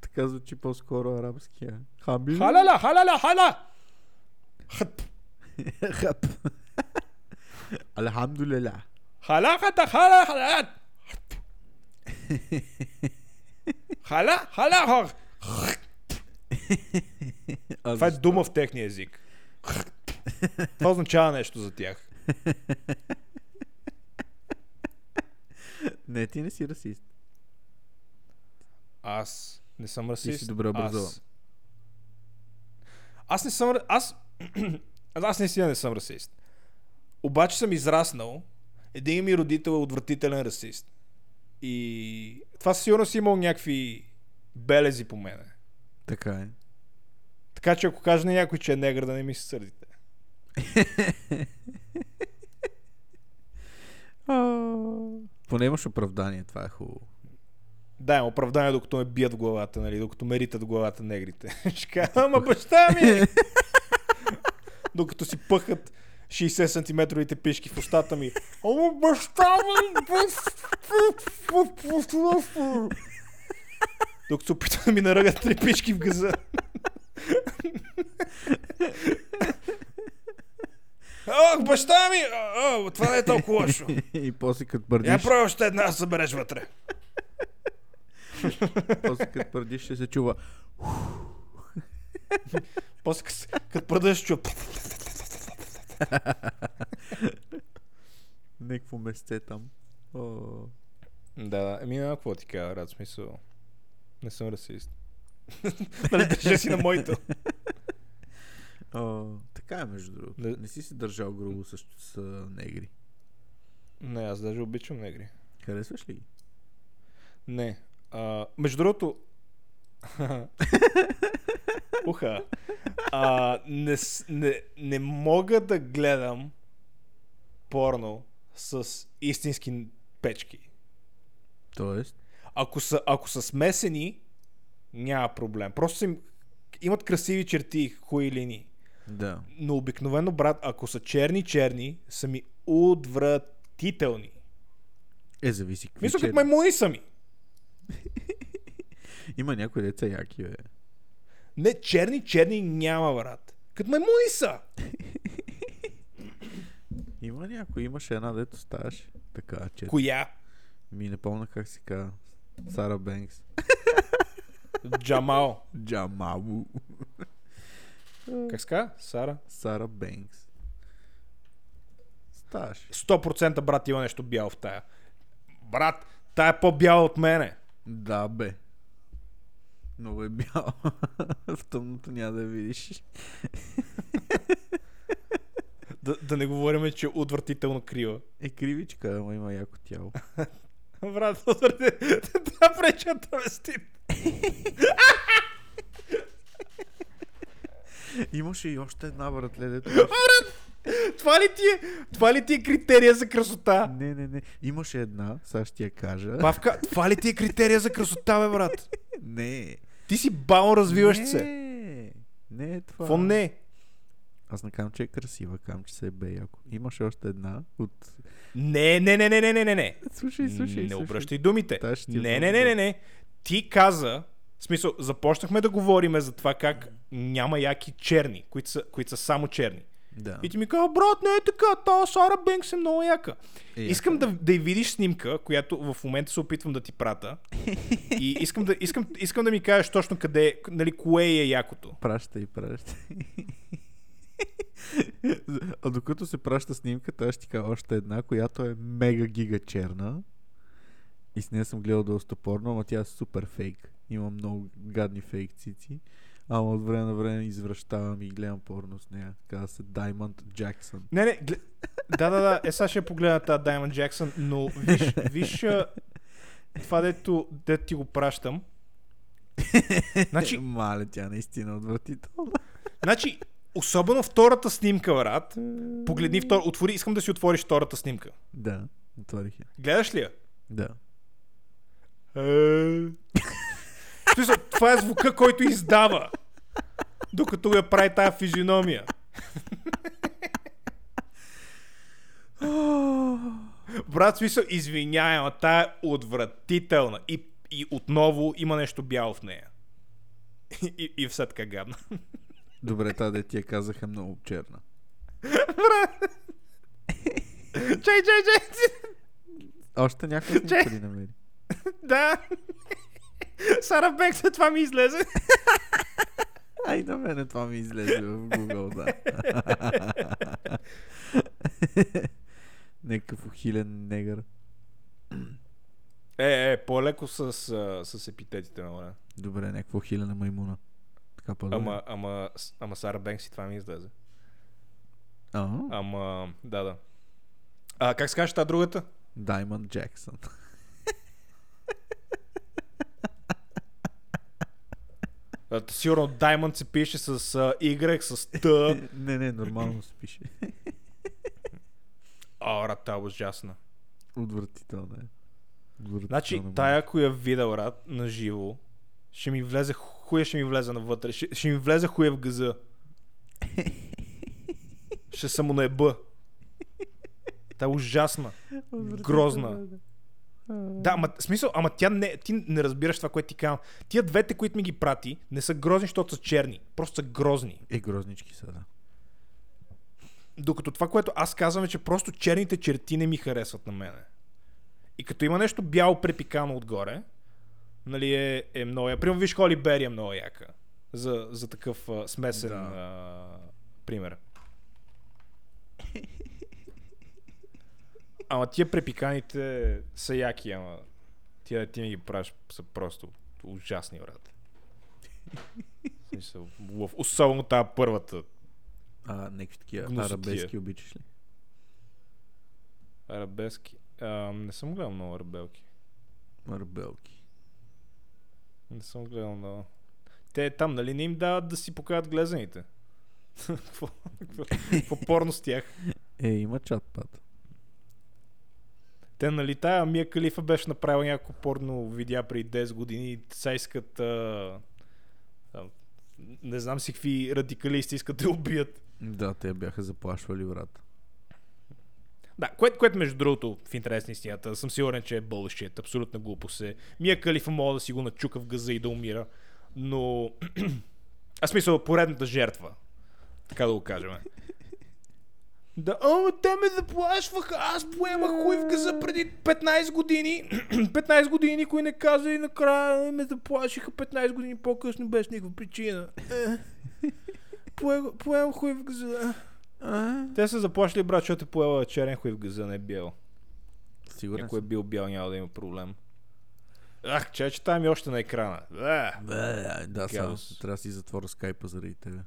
Така звучи по-скоро арабския. Хаби. Халала, халала, хала! Хат. Хап. Алхамдулила. Халахата, хала, халат! Хала, хала, хор. Това е дума в техния език. Това означава нещо за тях. Не, ти не си расист. Аз не съм Ти расист. си добре образован. Аз, аз не съм... Аз... аз наистина не съм расист. Обаче съм израснал. Един ми родител е отвратителен расист. И това със сигурност е имал някакви белези по мене. Така е. Така че ако каже на някой, че е негър, да не ми се сърдите. Поне имаш оправдание, това е хубаво. Да, има оправдание, докато ме бият в главата, нали, докато ме ритат в главата негрите. Ще кажа, ама баща ми! докато си пъхат 60 сантиметровите пишки в устата ми. Ама баща ми! докато се опитват да ми наръгат три пишки в газа. Ох, баща ми! О, това не е толкова лошо. И после като Я бърдиш, пробваш още една събереш вътре. после като бърдиш ще се чува. После като, като продължиш чу. Некво месце там. О, Да, да. Еми, няма какво ти кажа, рад смисъл. Не съм расист. нали държа си на моето. О, така е между другото. Не- Не си се държал грубо с, с негри. Не, аз даже обичам негри. Харесваш ли ги? Не. А, между другото... Уха. А, не, не, не мога да гледам порно с истински печки. Тоест? Ако са, ако са смесени, няма проблем. Просто им, имат красиви черти, хуи линии. Да. Но обикновено, брат, ако са черни-черни, са ми отвратителни. Е, зависи какви Мисля, като маймуни са ми. Има някои деца яки, бе. Не, черни-черни няма, брат. Като маймуни са. Има някой, имаше една, дето ставаше. Така, че... Коя? Ми не помня как се казва. Сара Бенкс. Джамал. Джамабу. Как се казва? Сара? Сара Бенкс. Ставаше. 100% брат има нещо бяло в тая. Брат, тая е по-бяла от мене. Да, бе. Много е бял. В тъмното няма да видиш. Да, да не говорим, че е отвратително крива. Е кривичка, ама има яко тяло. Брат, отвратително. Това преча да ме стип. Имаше и още една братле, дето... Това ли ти е, това ли ти е критерия за красота? Не, не, не. Имаше една, сега ще ти я кажа. Павка, това ли ти е критерия за красота, бе, брат? Не. Ти си бавно развиващ не. се. Не е това. Какво не? Аз не казвам, че е красива, казвам, че се е бе яко. Имаше още една от... Не, не, не, не, не, не, не, не. Слушай, слушай, не слушай. обръщай думите. Та ще ти Не, не, не, не, не. Ти каза, в смисъл, започнахме да говориме за това как няма яки черни, които са, които са само черни. Да. И ти ми казва, брат, не е така, та Сара Бенкс е много яка. Е, Искам да, да й видиш снимка, която в момента се опитвам да ти прата. И искам да, искам, искам да ми кажеш точно къде, нали, кое е якото. Пращай, пращай. а докато се праща снимката, аз ще ти кажа още една, която е мега гига черна. И с нея съм гледал доста порно, ама тя е супер фейк. Има много гадни фейк цици. Ама от време на време извръщавам и гледам порно с нея. Казва се Diamond Jackson. Не, не, глед... да, да, да, е сега ще погледна тази Diamond Jackson, но виж, виж това дето, дето ти го пращам. Значи, Мале, тя наистина е отвратителна. значи, особено втората снимка, брат. Погледни втор... Отвори, искам да си отвориш втората снимка. Да, отворих я. Гледаш ли я? Да. Е. Смисъл, това е звука, който издава. Докато я прави тази физиономия. Брат, смисъл, извинявай, ама тая е отвратителна. И, и отново има нещо бяло в нея. И, и все така гадна. Добре, тази де ти я казаха много черна. Чай, чай, чай. Още някой ли намери? Да. Сара Бек, след това ми излезе. Ай, на мене това ми излезе в Google, да. Някакъв ухилен негър. Е, е, по-леко с, с епитетите, моля. Добре, някаква ухилена маймуна. Така по Ама, ама, ама Сара Бенкс и това ми излезе. А, Ама, да, да. А, как се казваш тази другата? Diamond Jackson. А, т- сигурно Diamond се пише с Y, с Т. не, не, нормално се пише. О, рад, тая е ужасна. Отвратително е. Отвратително Значи, е. тая, ако я видя, брат, на живо, ще ми влезе, хуя ще ми влезе навътре. Ще, ще ми влезе хуя в газа. ще съм му наеба. Та е ужасна. Грозна. Да. Ама, смисъл, ама тя не, ти не разбираш това, което ти казвам. Тия двете, които ми ги прати, не са грозни, защото са черни. Просто са грозни. Е, грознички са, да. Докато това, което аз казвам е, че просто черните черти не ми харесват на мене. И като има нещо бяло препикано отгоре, нали е, е много я. Примерно виж Холи Бери е много яка. За, за такъв а, смесен Да. а, пример. Ама тия препиканите са яки, ама тия ти ми ги правиш са просто ужасни, брат. Смисъл. Особено тази първата. А, някакви такива Гнусотия. арабески обичаш ли? Арабески. А, не съм гледал много арабелки. Арабелки. Не съм гледал много. Те там, нали, не им дават да си покажат глезените. Какво порно с тях? Е, има чат-пат. Те, нали, тая Мия Калифа беше направила някакво порно видеа преди 10 години и сега искат а, а, не знам си какви радикалисти искат да убият. Да, те бяха заплашвали, брат. Да, което, което между другото, в интерес на истината, съм сигурен, че е бълшит, абсолютна глупост е. Мия Калифа мога да си го начука в газа и да умира, но... а смисъл, поредната жертва. Така да го кажем. Да, о, те ме заплашваха, аз поемах хуй в газа преди 15 години. 15 години никой не каза и накрая ме заплашиха 15 години по-късно без никаква причина. Е, Поем, поем хуй в газа. Те са заплашили, брат, защото е поела черен хуй в газа, не е бял. Сигурен Ако е бил бял, няма да има проблем. Ах, че, че там е още на екрана. А, Бе, да, сега Гадост. трябва да си затворя скайпа заради тебе.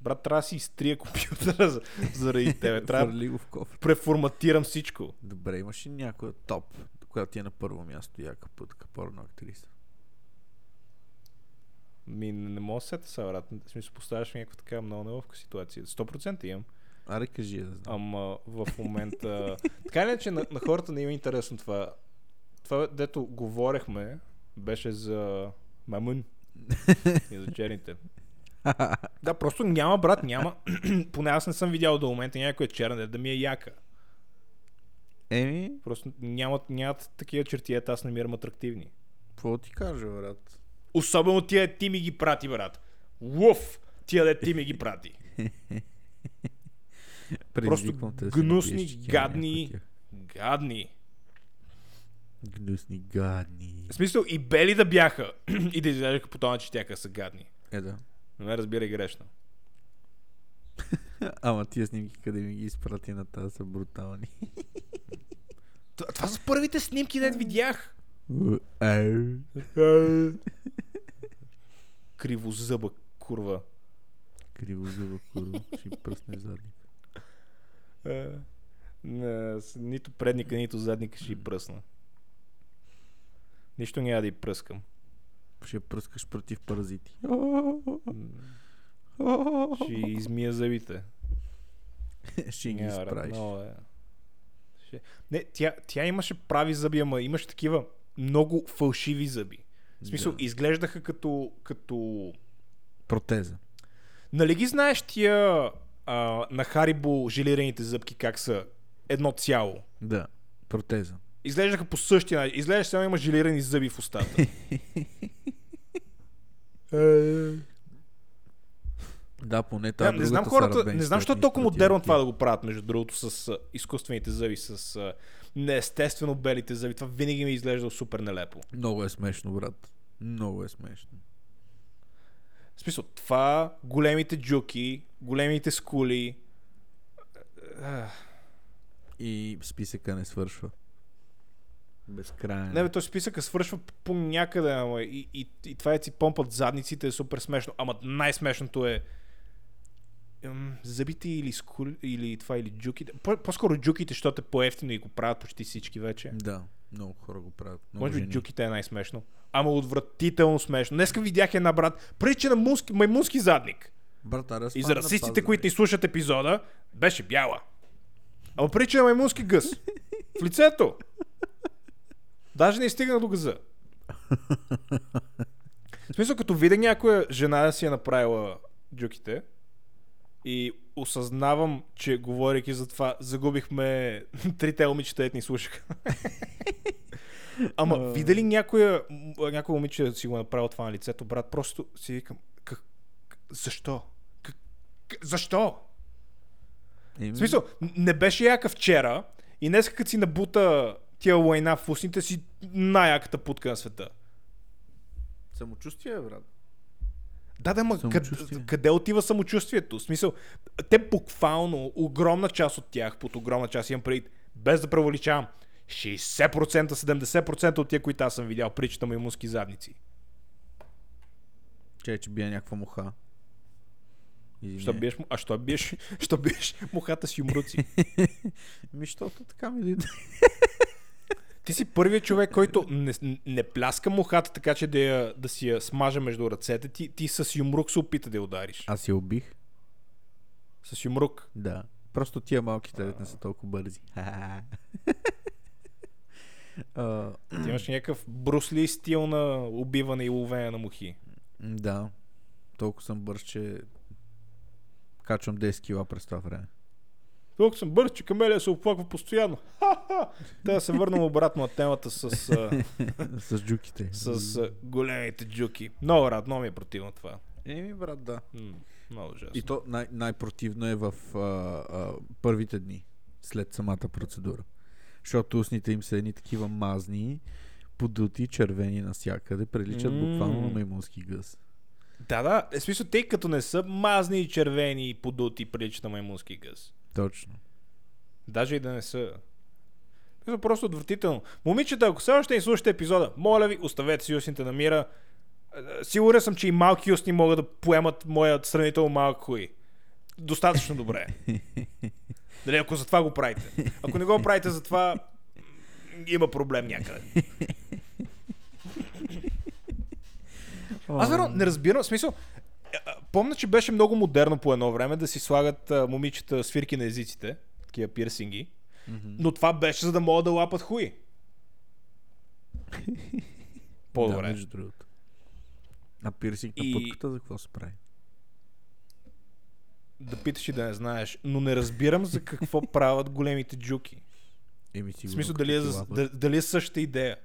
Брат, трябва да си изтрия компютъра за- заради тебе. Трябва да Хвърли го в кофе. преформатирам всичко. Добре, имаш ли някоя топ, която ти е на първо място, яка пътка порно актриса? Ми, не, не мога да се сета сега, брат. В смисъл, поставяш ми някаква така много неловка ситуация. 100% имам. Аре, кажи я да знам. Ама в момента... така ли, че на, на хората не им е интересно това. Това, дето говорехме, беше за Мамун и за черните. Да, просто няма, брат, няма. Поне аз не съм видял до момента някой черен, де да ми е яка. Еми, Просто нямат, нямат такива черти, ето аз намирам атрактивни. какво ти кажа, брат? Особено тия ти ми ги прати, брат. Уф! Тия де ти ми ги прати. Си гнусни, гадни. Гадни. Гнусни, гадни. В смисъл и бели да бяха и да изглеждаха по това, че тяха са гадни. Е, да. Не ме разбирай грешно. Ама тия снимки, къде ми ги изпрати на тази са брутални. Т- Това са първите снимки, дед видях. Кривозъба, курва. Криво зъба, курва. Ще пръсне задник. Е, не, нито предника, нито задника ще й пръсна. Нищо няма да й пръскам. Ще пръскаш против паразити. Ще измия зъбите. Ще ги изправиш. е. Ще... Не, тя, тя имаше прави зъби, ама имаше такива много фалшиви зъби. В смисъл, Да. изглеждаха като, като... Протеза. Нали ги знаеш тия а, на Харибо желираните зъбки как са едно цяло? Да. Протеза. Изглеждаха по същия начин. Изглежда, че има желирани зъби в устата. Да, поне Не, тази не знам другата хората, не знам, защо е толкова модерно това да го правят, между другото, с изкуствените зъби, с неестествено белите зъби. Това винаги ми е изглеждало супер нелепо. Много е смешно, брат. Много е смешно. В смисъл, това, големите джуки, големите скули. И списъка не свършва. Безкрайен. Не, бе, той списъка свършва по някъде, ама и, и, и това е си помпат задниците е супер смешно. Ама най-смешното е зъбите или скули, или това, или джуките. По- По-скоро джуките, защото е по-ефтино и го правят почти всички вече. Да, много хора го правят. Много Може би джуките е най-смешно. Ама отвратително смешно. Днеска видях една брат, прилича на муски, маймунски задник. Брат, аре, И за расистите, които ни слушат епизода, беше бяла. Ама прилича на маймунски гъс. В лицето. Даже не стигна до гъза. В смисъл, като видя някоя жена да си е направила джуките и осъзнавам, че говорейки за това, загубихме трите момичета, ето ни слушаха. Ама, А. видя ли някоя, някой момиче да си го направил това на лицето, брат, просто си викам, как, защо? Как, защо? Еми, В смисъл, не беше яка вчера и днес като си набута тия лайна в устните си най-яката путка на света. Самочувствие, брат. Да, да, ма къде, къде отива самочувствието? В смисъл, те буквално, огромна част от тях, под огромна част имам предвид, без да превеличавам, 60%, 70% от тия, които аз съм видял, причата маймунски задници. Че, че бия някаква муха. Що биеш, му- а що биеш, що биеш мухата с юмруци? Ми, защото така ми дойде. Ти си първият човек, който не, не пляска мухата така, че да, я, да си я смаже между ръцете. Ти, ти с юмрук се опита да я удариш. Аз я убих. С юмрук. Да. Просто тия малките не са толкова бързи. Ти имаш някакъв брусли стил на убиване и ловене на мухи. да. Толкова съм бърз, че качвам 10 кила през това време. Толкова съм бърз, че камелия се оплаква постоянно. Да се върнем обратно на темата с, С джуките. с големите джуки. Много рад, много ми е противно това. Еми, брат, да. М, много ужасно. И то най- най-противно е в а, а, първите дни, след самата процедура. Защото устните им са едни такива мазни, подути, червени навсякъде, приличат М. буквално на маймунски гъс. Да, да. Е, в смисъл, те като не са мазни и червени и подути, приличат на маймунски гъс. Точно. Даже и да не са. Това е просто отвратително. Момичета, ако все още не слушате епизода, моля ви, оставете си устните на мира. Сигурен съм, че и малки устни могат да поемат моят сравнително малък хуй. Достатъчно добре. Дали, ако за това го правите. Ако не го правите за това, има проблем някъде. Аз верно, не разбирам, смисъл, помня, че беше много модерно по едно време да си слагат а, момичета свирки на езиците, такива пирсинги, Мгм. но това беше за да могат да лапат хуи. Да, По-добре. между другото. А пирсинг на И- путката за какво се прави? Да питаш и да не знаеш, но не разбирам за какво правят големите джуки. Еми, В сигурно. смисъл, като дали е, да- дали е същата идея.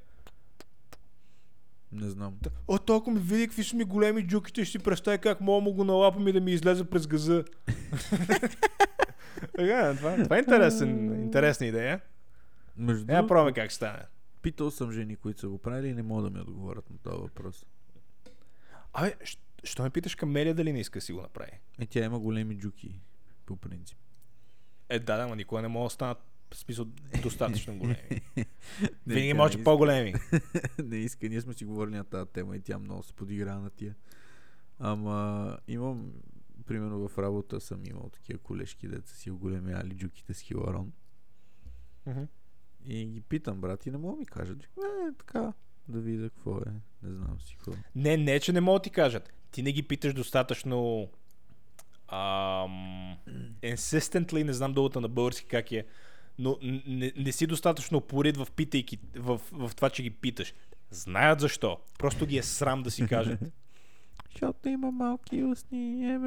Не знам. О, толкова ми види какви са ми големи джуките, ще си представя как мога му го налапам и да ми излезе през газа. Така, това, това е интересен, интересна идея. Между Я пробваме как стане. питал съм жени, които са го правили и не могат да ми отговорят на този въпрос. Абе, що ме питаш Камелия дали не иска да си го направи? Е, тя има големи джуки, по принцип. Е, да, да, но никога не мога да станат В смисъл, достатъчно големи. Не, Винаги може не по-големи. не иска. Ние сме си говорили на тази тема и тя много се подигра на тия. Ама имам, примерно в работа съм имал такива колежки, деца си оголемяли джуките с хиларон. И ги питам, брат, и не мога ми кажат. Е, така, да видя какво е. Не знам си какво. Не, не, че не могат да ти кажат. Ти не ги питаш достатъчно ам, insistently, не знам думата на български как е, но не, не си достатъчно упорит в, питайки, в, в това, че ги питаш. Знаят защо. Просто ги е срам да си кажат. Защото има малки устни.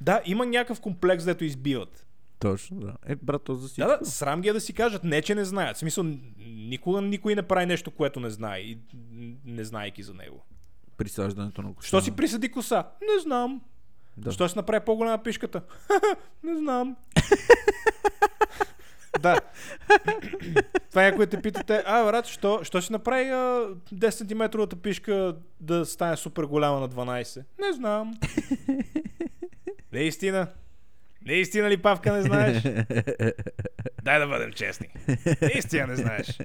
Да, има някакъв комплекс, дето избиват. Точно, да. Е, брат, то за всичко. Да, да, срам ги е да си кажат, не, че не знаят. В смисъл, никога никой не прави нещо, което не знае и не знаейки за него. Присаждането на коса. Що си присъди коса? Не знам. Да. Що си направи по-голяма пишката? не знам. да. Това е, което те питате, а, брат, що, що си направи а, 10 см пишка да стане супер голяма на 12? Не знам. Наистина. Наистина ли, Павка, не знаеш? Дай да бъдем честни. Наистина не знаеш.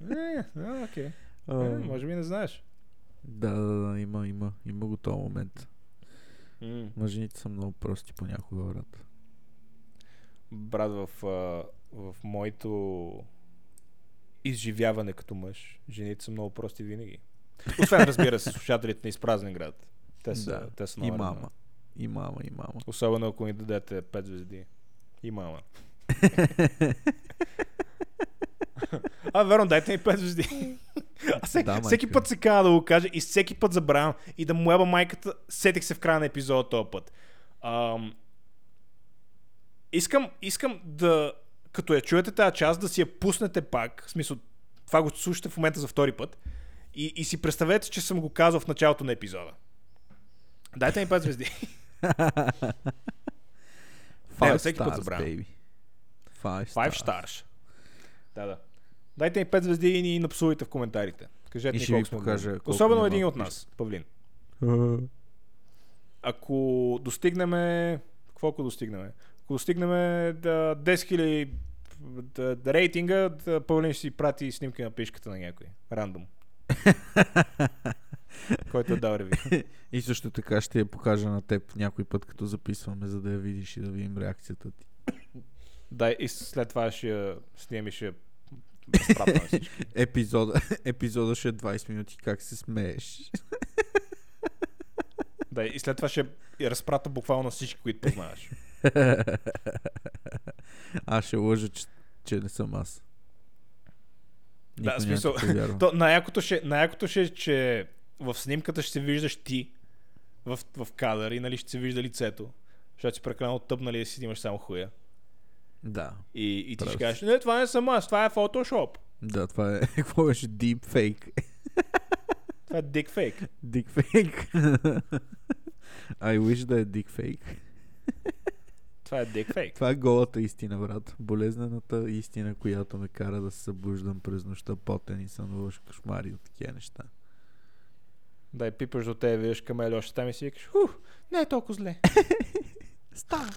Не, окей. А, Е, може би не знаеш. Да, да, да, има, има. Има го този момент. М. Мъжените са много прости понякога, брат. брат, в, в моето изживяване като мъж, жените са много прости винаги. Освен, разбира се, слушателите на изпразнен град. Те са, Да. те са И мама. И мама, и мама. Особено ако ни дадете 5 звезди. И мама. а, верно, дайте ми 5 звезди. А всеки, Да, всеки път се казва да го кажа и всеки път забравям и да му еба майката. Сетих се в края на епизода този път. Ам, искам, искам да, като я чуете тази част, да си я пуснете пак. В смисъл, това го слушате в момента за втори път. И, и си представете, че съм го казал в началото на епизода. Дайте ми 5 звезди. Five всеки път stars, забравям. baby. Five 5 stars. stars. Да, да. Дайте ми 5 звезди и ни напсувайте в коментарите. Кажете И ни ще ви колко сме покажа колко Особено ни един от нас, Павлин. Ако достигнем... Какво ако достигнем? Ако достигнем да, 10 000 да, да, рейтинга, да, Павлин ще си прати снимки на пишката на някой. Рандом. Който е дал реви. И също така ще я покажа на теб някой път, като записваме, за да я видиш и да видим реакцията ти. Да, и след това ще я снимем и ще Епизода, епизода ще е 20 минути, как се смееш. Да, и след това ще разпрата буквално всички, които познаваш. Аз ще лъжа, че, че не съм аз. Да, Никой смисъл, да повярва. То, най-якото, ще, най-якото ще е, че в снимката ще се виждаш ти в, в кадър и нали ще се вижда лицето. Защото си прекалено тъп, нали, да си снимаш само хуя. Да. И, и ти Прав ще си. кажеш, не, това не съм аз, това е Photoshop. Да, това е. Какво беше? Deepfake. Това е deepfake. Deepfake. I wish да е deepfake. Това е deepfake. Това е голата истина, брат. Болезнената истина, която ме кара да се събуждам през нощта потен и сънуваш кошмари от такива неща. Да, и пипаш до тебе, виждаш камели още там и си викаш, не е толкова зле. Става.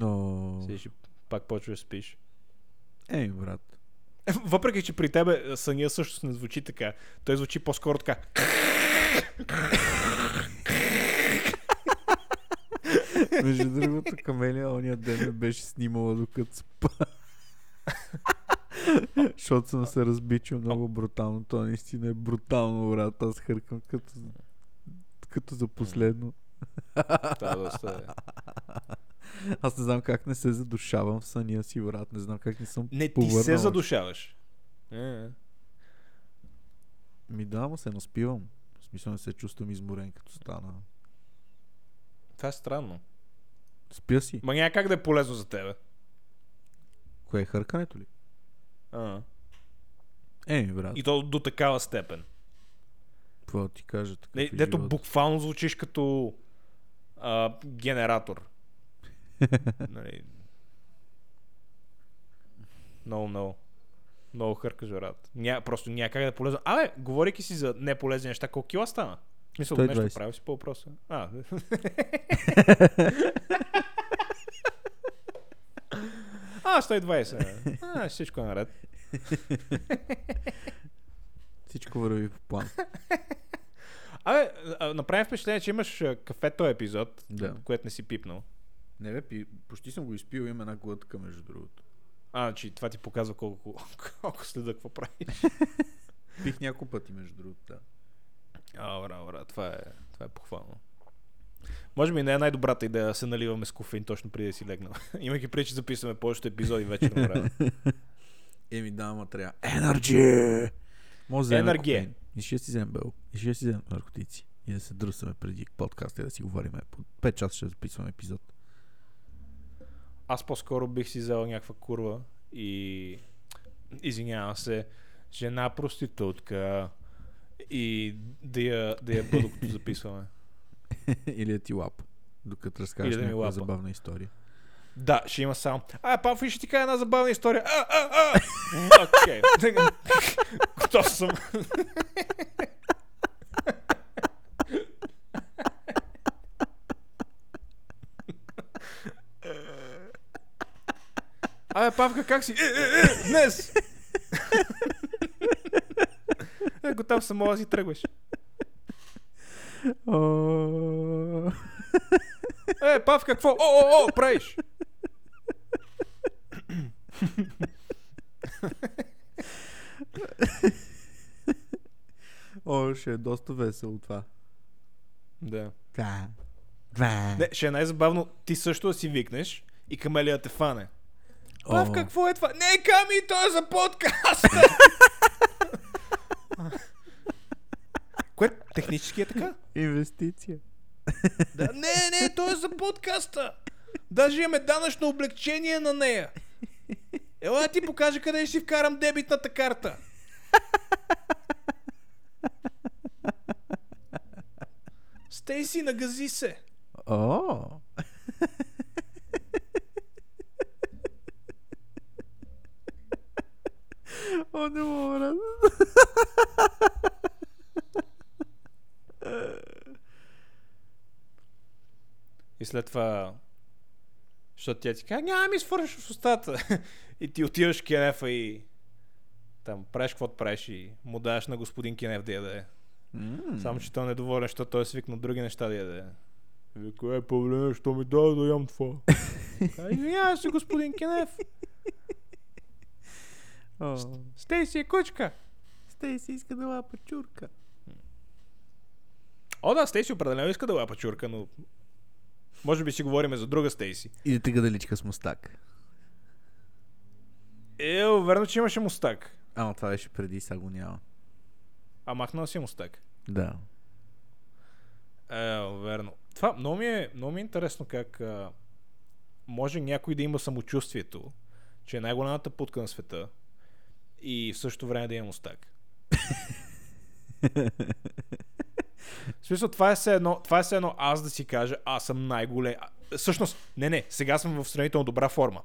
Но... Седиш пак почваш спиш. Ей, брат. Въпреки, че при тебе съня също не звучи така. Той звучи по-скоро така. Между другото, Камелия ония ден ме беше снимала докато спа. Защото съм се разбичил много брутално. това наистина е брутално, брат. Аз хъркам като като за последно. Това е доста... Аз не знам как не се задушавам в съня си, брат. Не знам как не съм Не, ти се задушаваш. Е, Ми да, но се наспивам. В смисъл не се чувствам изморен като стана. Това е странно. Спя си. Ма няма как да е полезно за тебе. Кое е хъркането ли? А. Еми, брат, И то до такава степен. Какво ти кажа? Такъв Не, дето живот. буквално звучиш като а, генератор. нали. Много, много. Много хъркаш, брат. Ня, просто няма как да полезно. Абе, говорейки си за неполезни неща, колко кила стана? Мисля, 120. нещо правил си по въпроса. А, а 120. А, всичко е наред. Всичко върви по план. Абе, направи впечатление, че имаш а, кафе този епизод, Да. което не си пипнал. Не бе, пи, почти съм го изпил, има една глътка между другото. А, че това ти показва колко, колко следа какво правиш. Пих няколко пъти между другото, да. А, бра, бра, това е, това е похвално. Може би не е най-добрата идея да се наливаме с кофеин точно преди да си легнал. Имайки преди, че записваме повечето епизоди вече на време. Еми да, ама трябва. Енерджи! Може да кофеин. И ще си вземем бел. И ще си вземем наркотици. И да се дръсваме преди подкаста и да си говорим. По 5 часа ще записваме епизод. Аз по-скоро бих си взел някаква курва и извинявам се, жена проститутка и да я, да я бъда, докато записваме. Или да ти лап. Докато разкажеш да някаква лапа. забавна история. Да, ще има само. А, папа, ще ти кажа една забавна история. А, а, а! Окей. Готов съм. Абе, Павка, как си? Е, е, е, днес! е, готов съм, мога да си тръгваш. Е, Павка, какво? О, о, о, правиш? О, ще е доста весело това. Да. Да. Да. Не, ще е най-забавно ти също да си викнеш и камелия те фане. Пав, какво е това? Не, Ками, то е за подкаст! Кое технически е така? Инвестиция. Да, не, не, то е за подкаста. Даже имаме данъчно облегчение на нея. Ела да ти покажа къде ще вкарам дебитната карта. Стейси, нагази се. О. О, не мога. И след това, защото тя ти казва, няма ми свършиш в устата. и ти отиваш в кенефа и там правиш каквото правиш и му даваш на господин Кенеф да яде. М. Само, че той е недоволен, защото той е свикнал други неща да яде. Вика, е, проблем, що ми дава да ям това? Извинявай се, господин Кенеф. О. Стейси е кучка. Стейси иска да лапа чурка. О, да, Стейси определено иска да лапа чурка, но може би си говорим за друга Стейси. И те гадаличка с мустак. Е, верно, че имаше мустак. Ама това беше преди, сега го няма. А махнал си мустак. Да. Е, верно. Това много ми е, много ми е интересно как а, може някой да има самочувствието, че е най-голямата путка на света и в същото време да има мустак. В смисъл, това е все едно, това е все едно аз да си кажа, аз съм най-голем. Всъщност, не, не, сега съм в сравнително добра форма.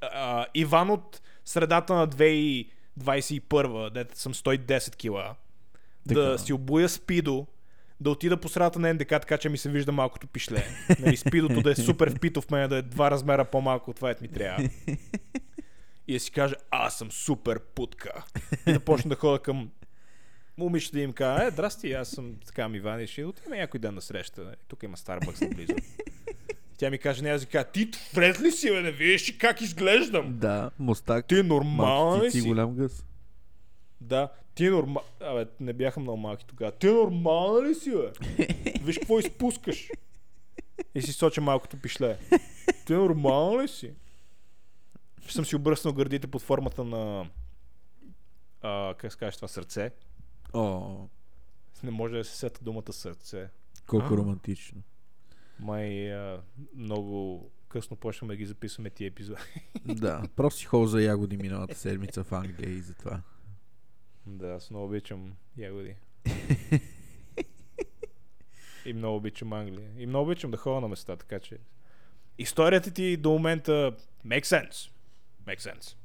А, Иван от средата на 2021, дете съм 110 кила, Така. да си обуя спидо, да отида по средата на НДК, така че ми се вижда малкото пишле. Нали, спидото да е супер впито в мен, да е два размера по-малко от това, ето ми трябва. И да си кажа, аз съм супер путка. И да почна да ходя към момичета да им кажа, е, здрасти, аз съм така ми Иван и ще отидем някой ден на среща. Тук има Старбъкс наблизо. Тя ми каже, не, аз ви кажа, ти вред ли си, бе, не виж ли как изглеждам? Да, мустак. Ти нормална ли си? цици, голям гъс. Да, ти е нормал... Абе, не бяха много малки тогава. Ти нормална ли си, бе? Виж какво изпускаш. И си соча малкото пишле. Ти нормална ли си? Ще съм си обръснал гърдите под формата на... А, как се каже това? Сърце. О, Не може да се сета думата сърце. колко А. романтично. Май а, много късно почваме да ги записваме тия епизоди. да, просто си хол за ягоди миналата седмица в Англия и затова. да, аз много обичам ягоди. И много обичам Англия. И много обичам да ходя на места, така че... Историята ти до момента make sense. Make sense.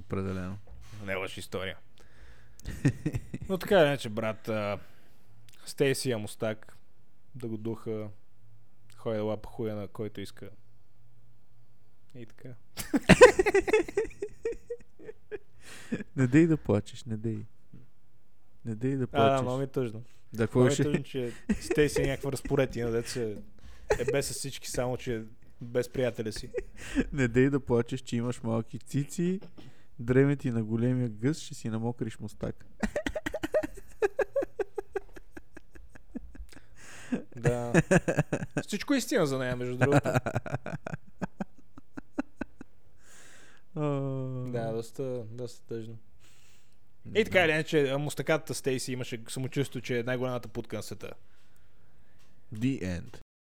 Определено. Не е лъж история. Но така иначе, брат, Стейси Амостак, да го духа, ходи лапа хуя на който иска. И така. Не дей да плачеш, не дей. Не дей да А, да, плачеш. много е тъжно. да, какво е ще? тъжно, че Стейси е някаква разпоредина, деца е без всички, само че без приятеля си. Не дей да плачеш, че имаш малки цици, дреме ти на големия гъс, ще си намокриш мустак. Да. Всичко е истина за нея, между другото. Да, доста, доста тъжно. И така или иначе, мустакатата Стейси имаше самочувство, че е най-голямата путка на света. The end.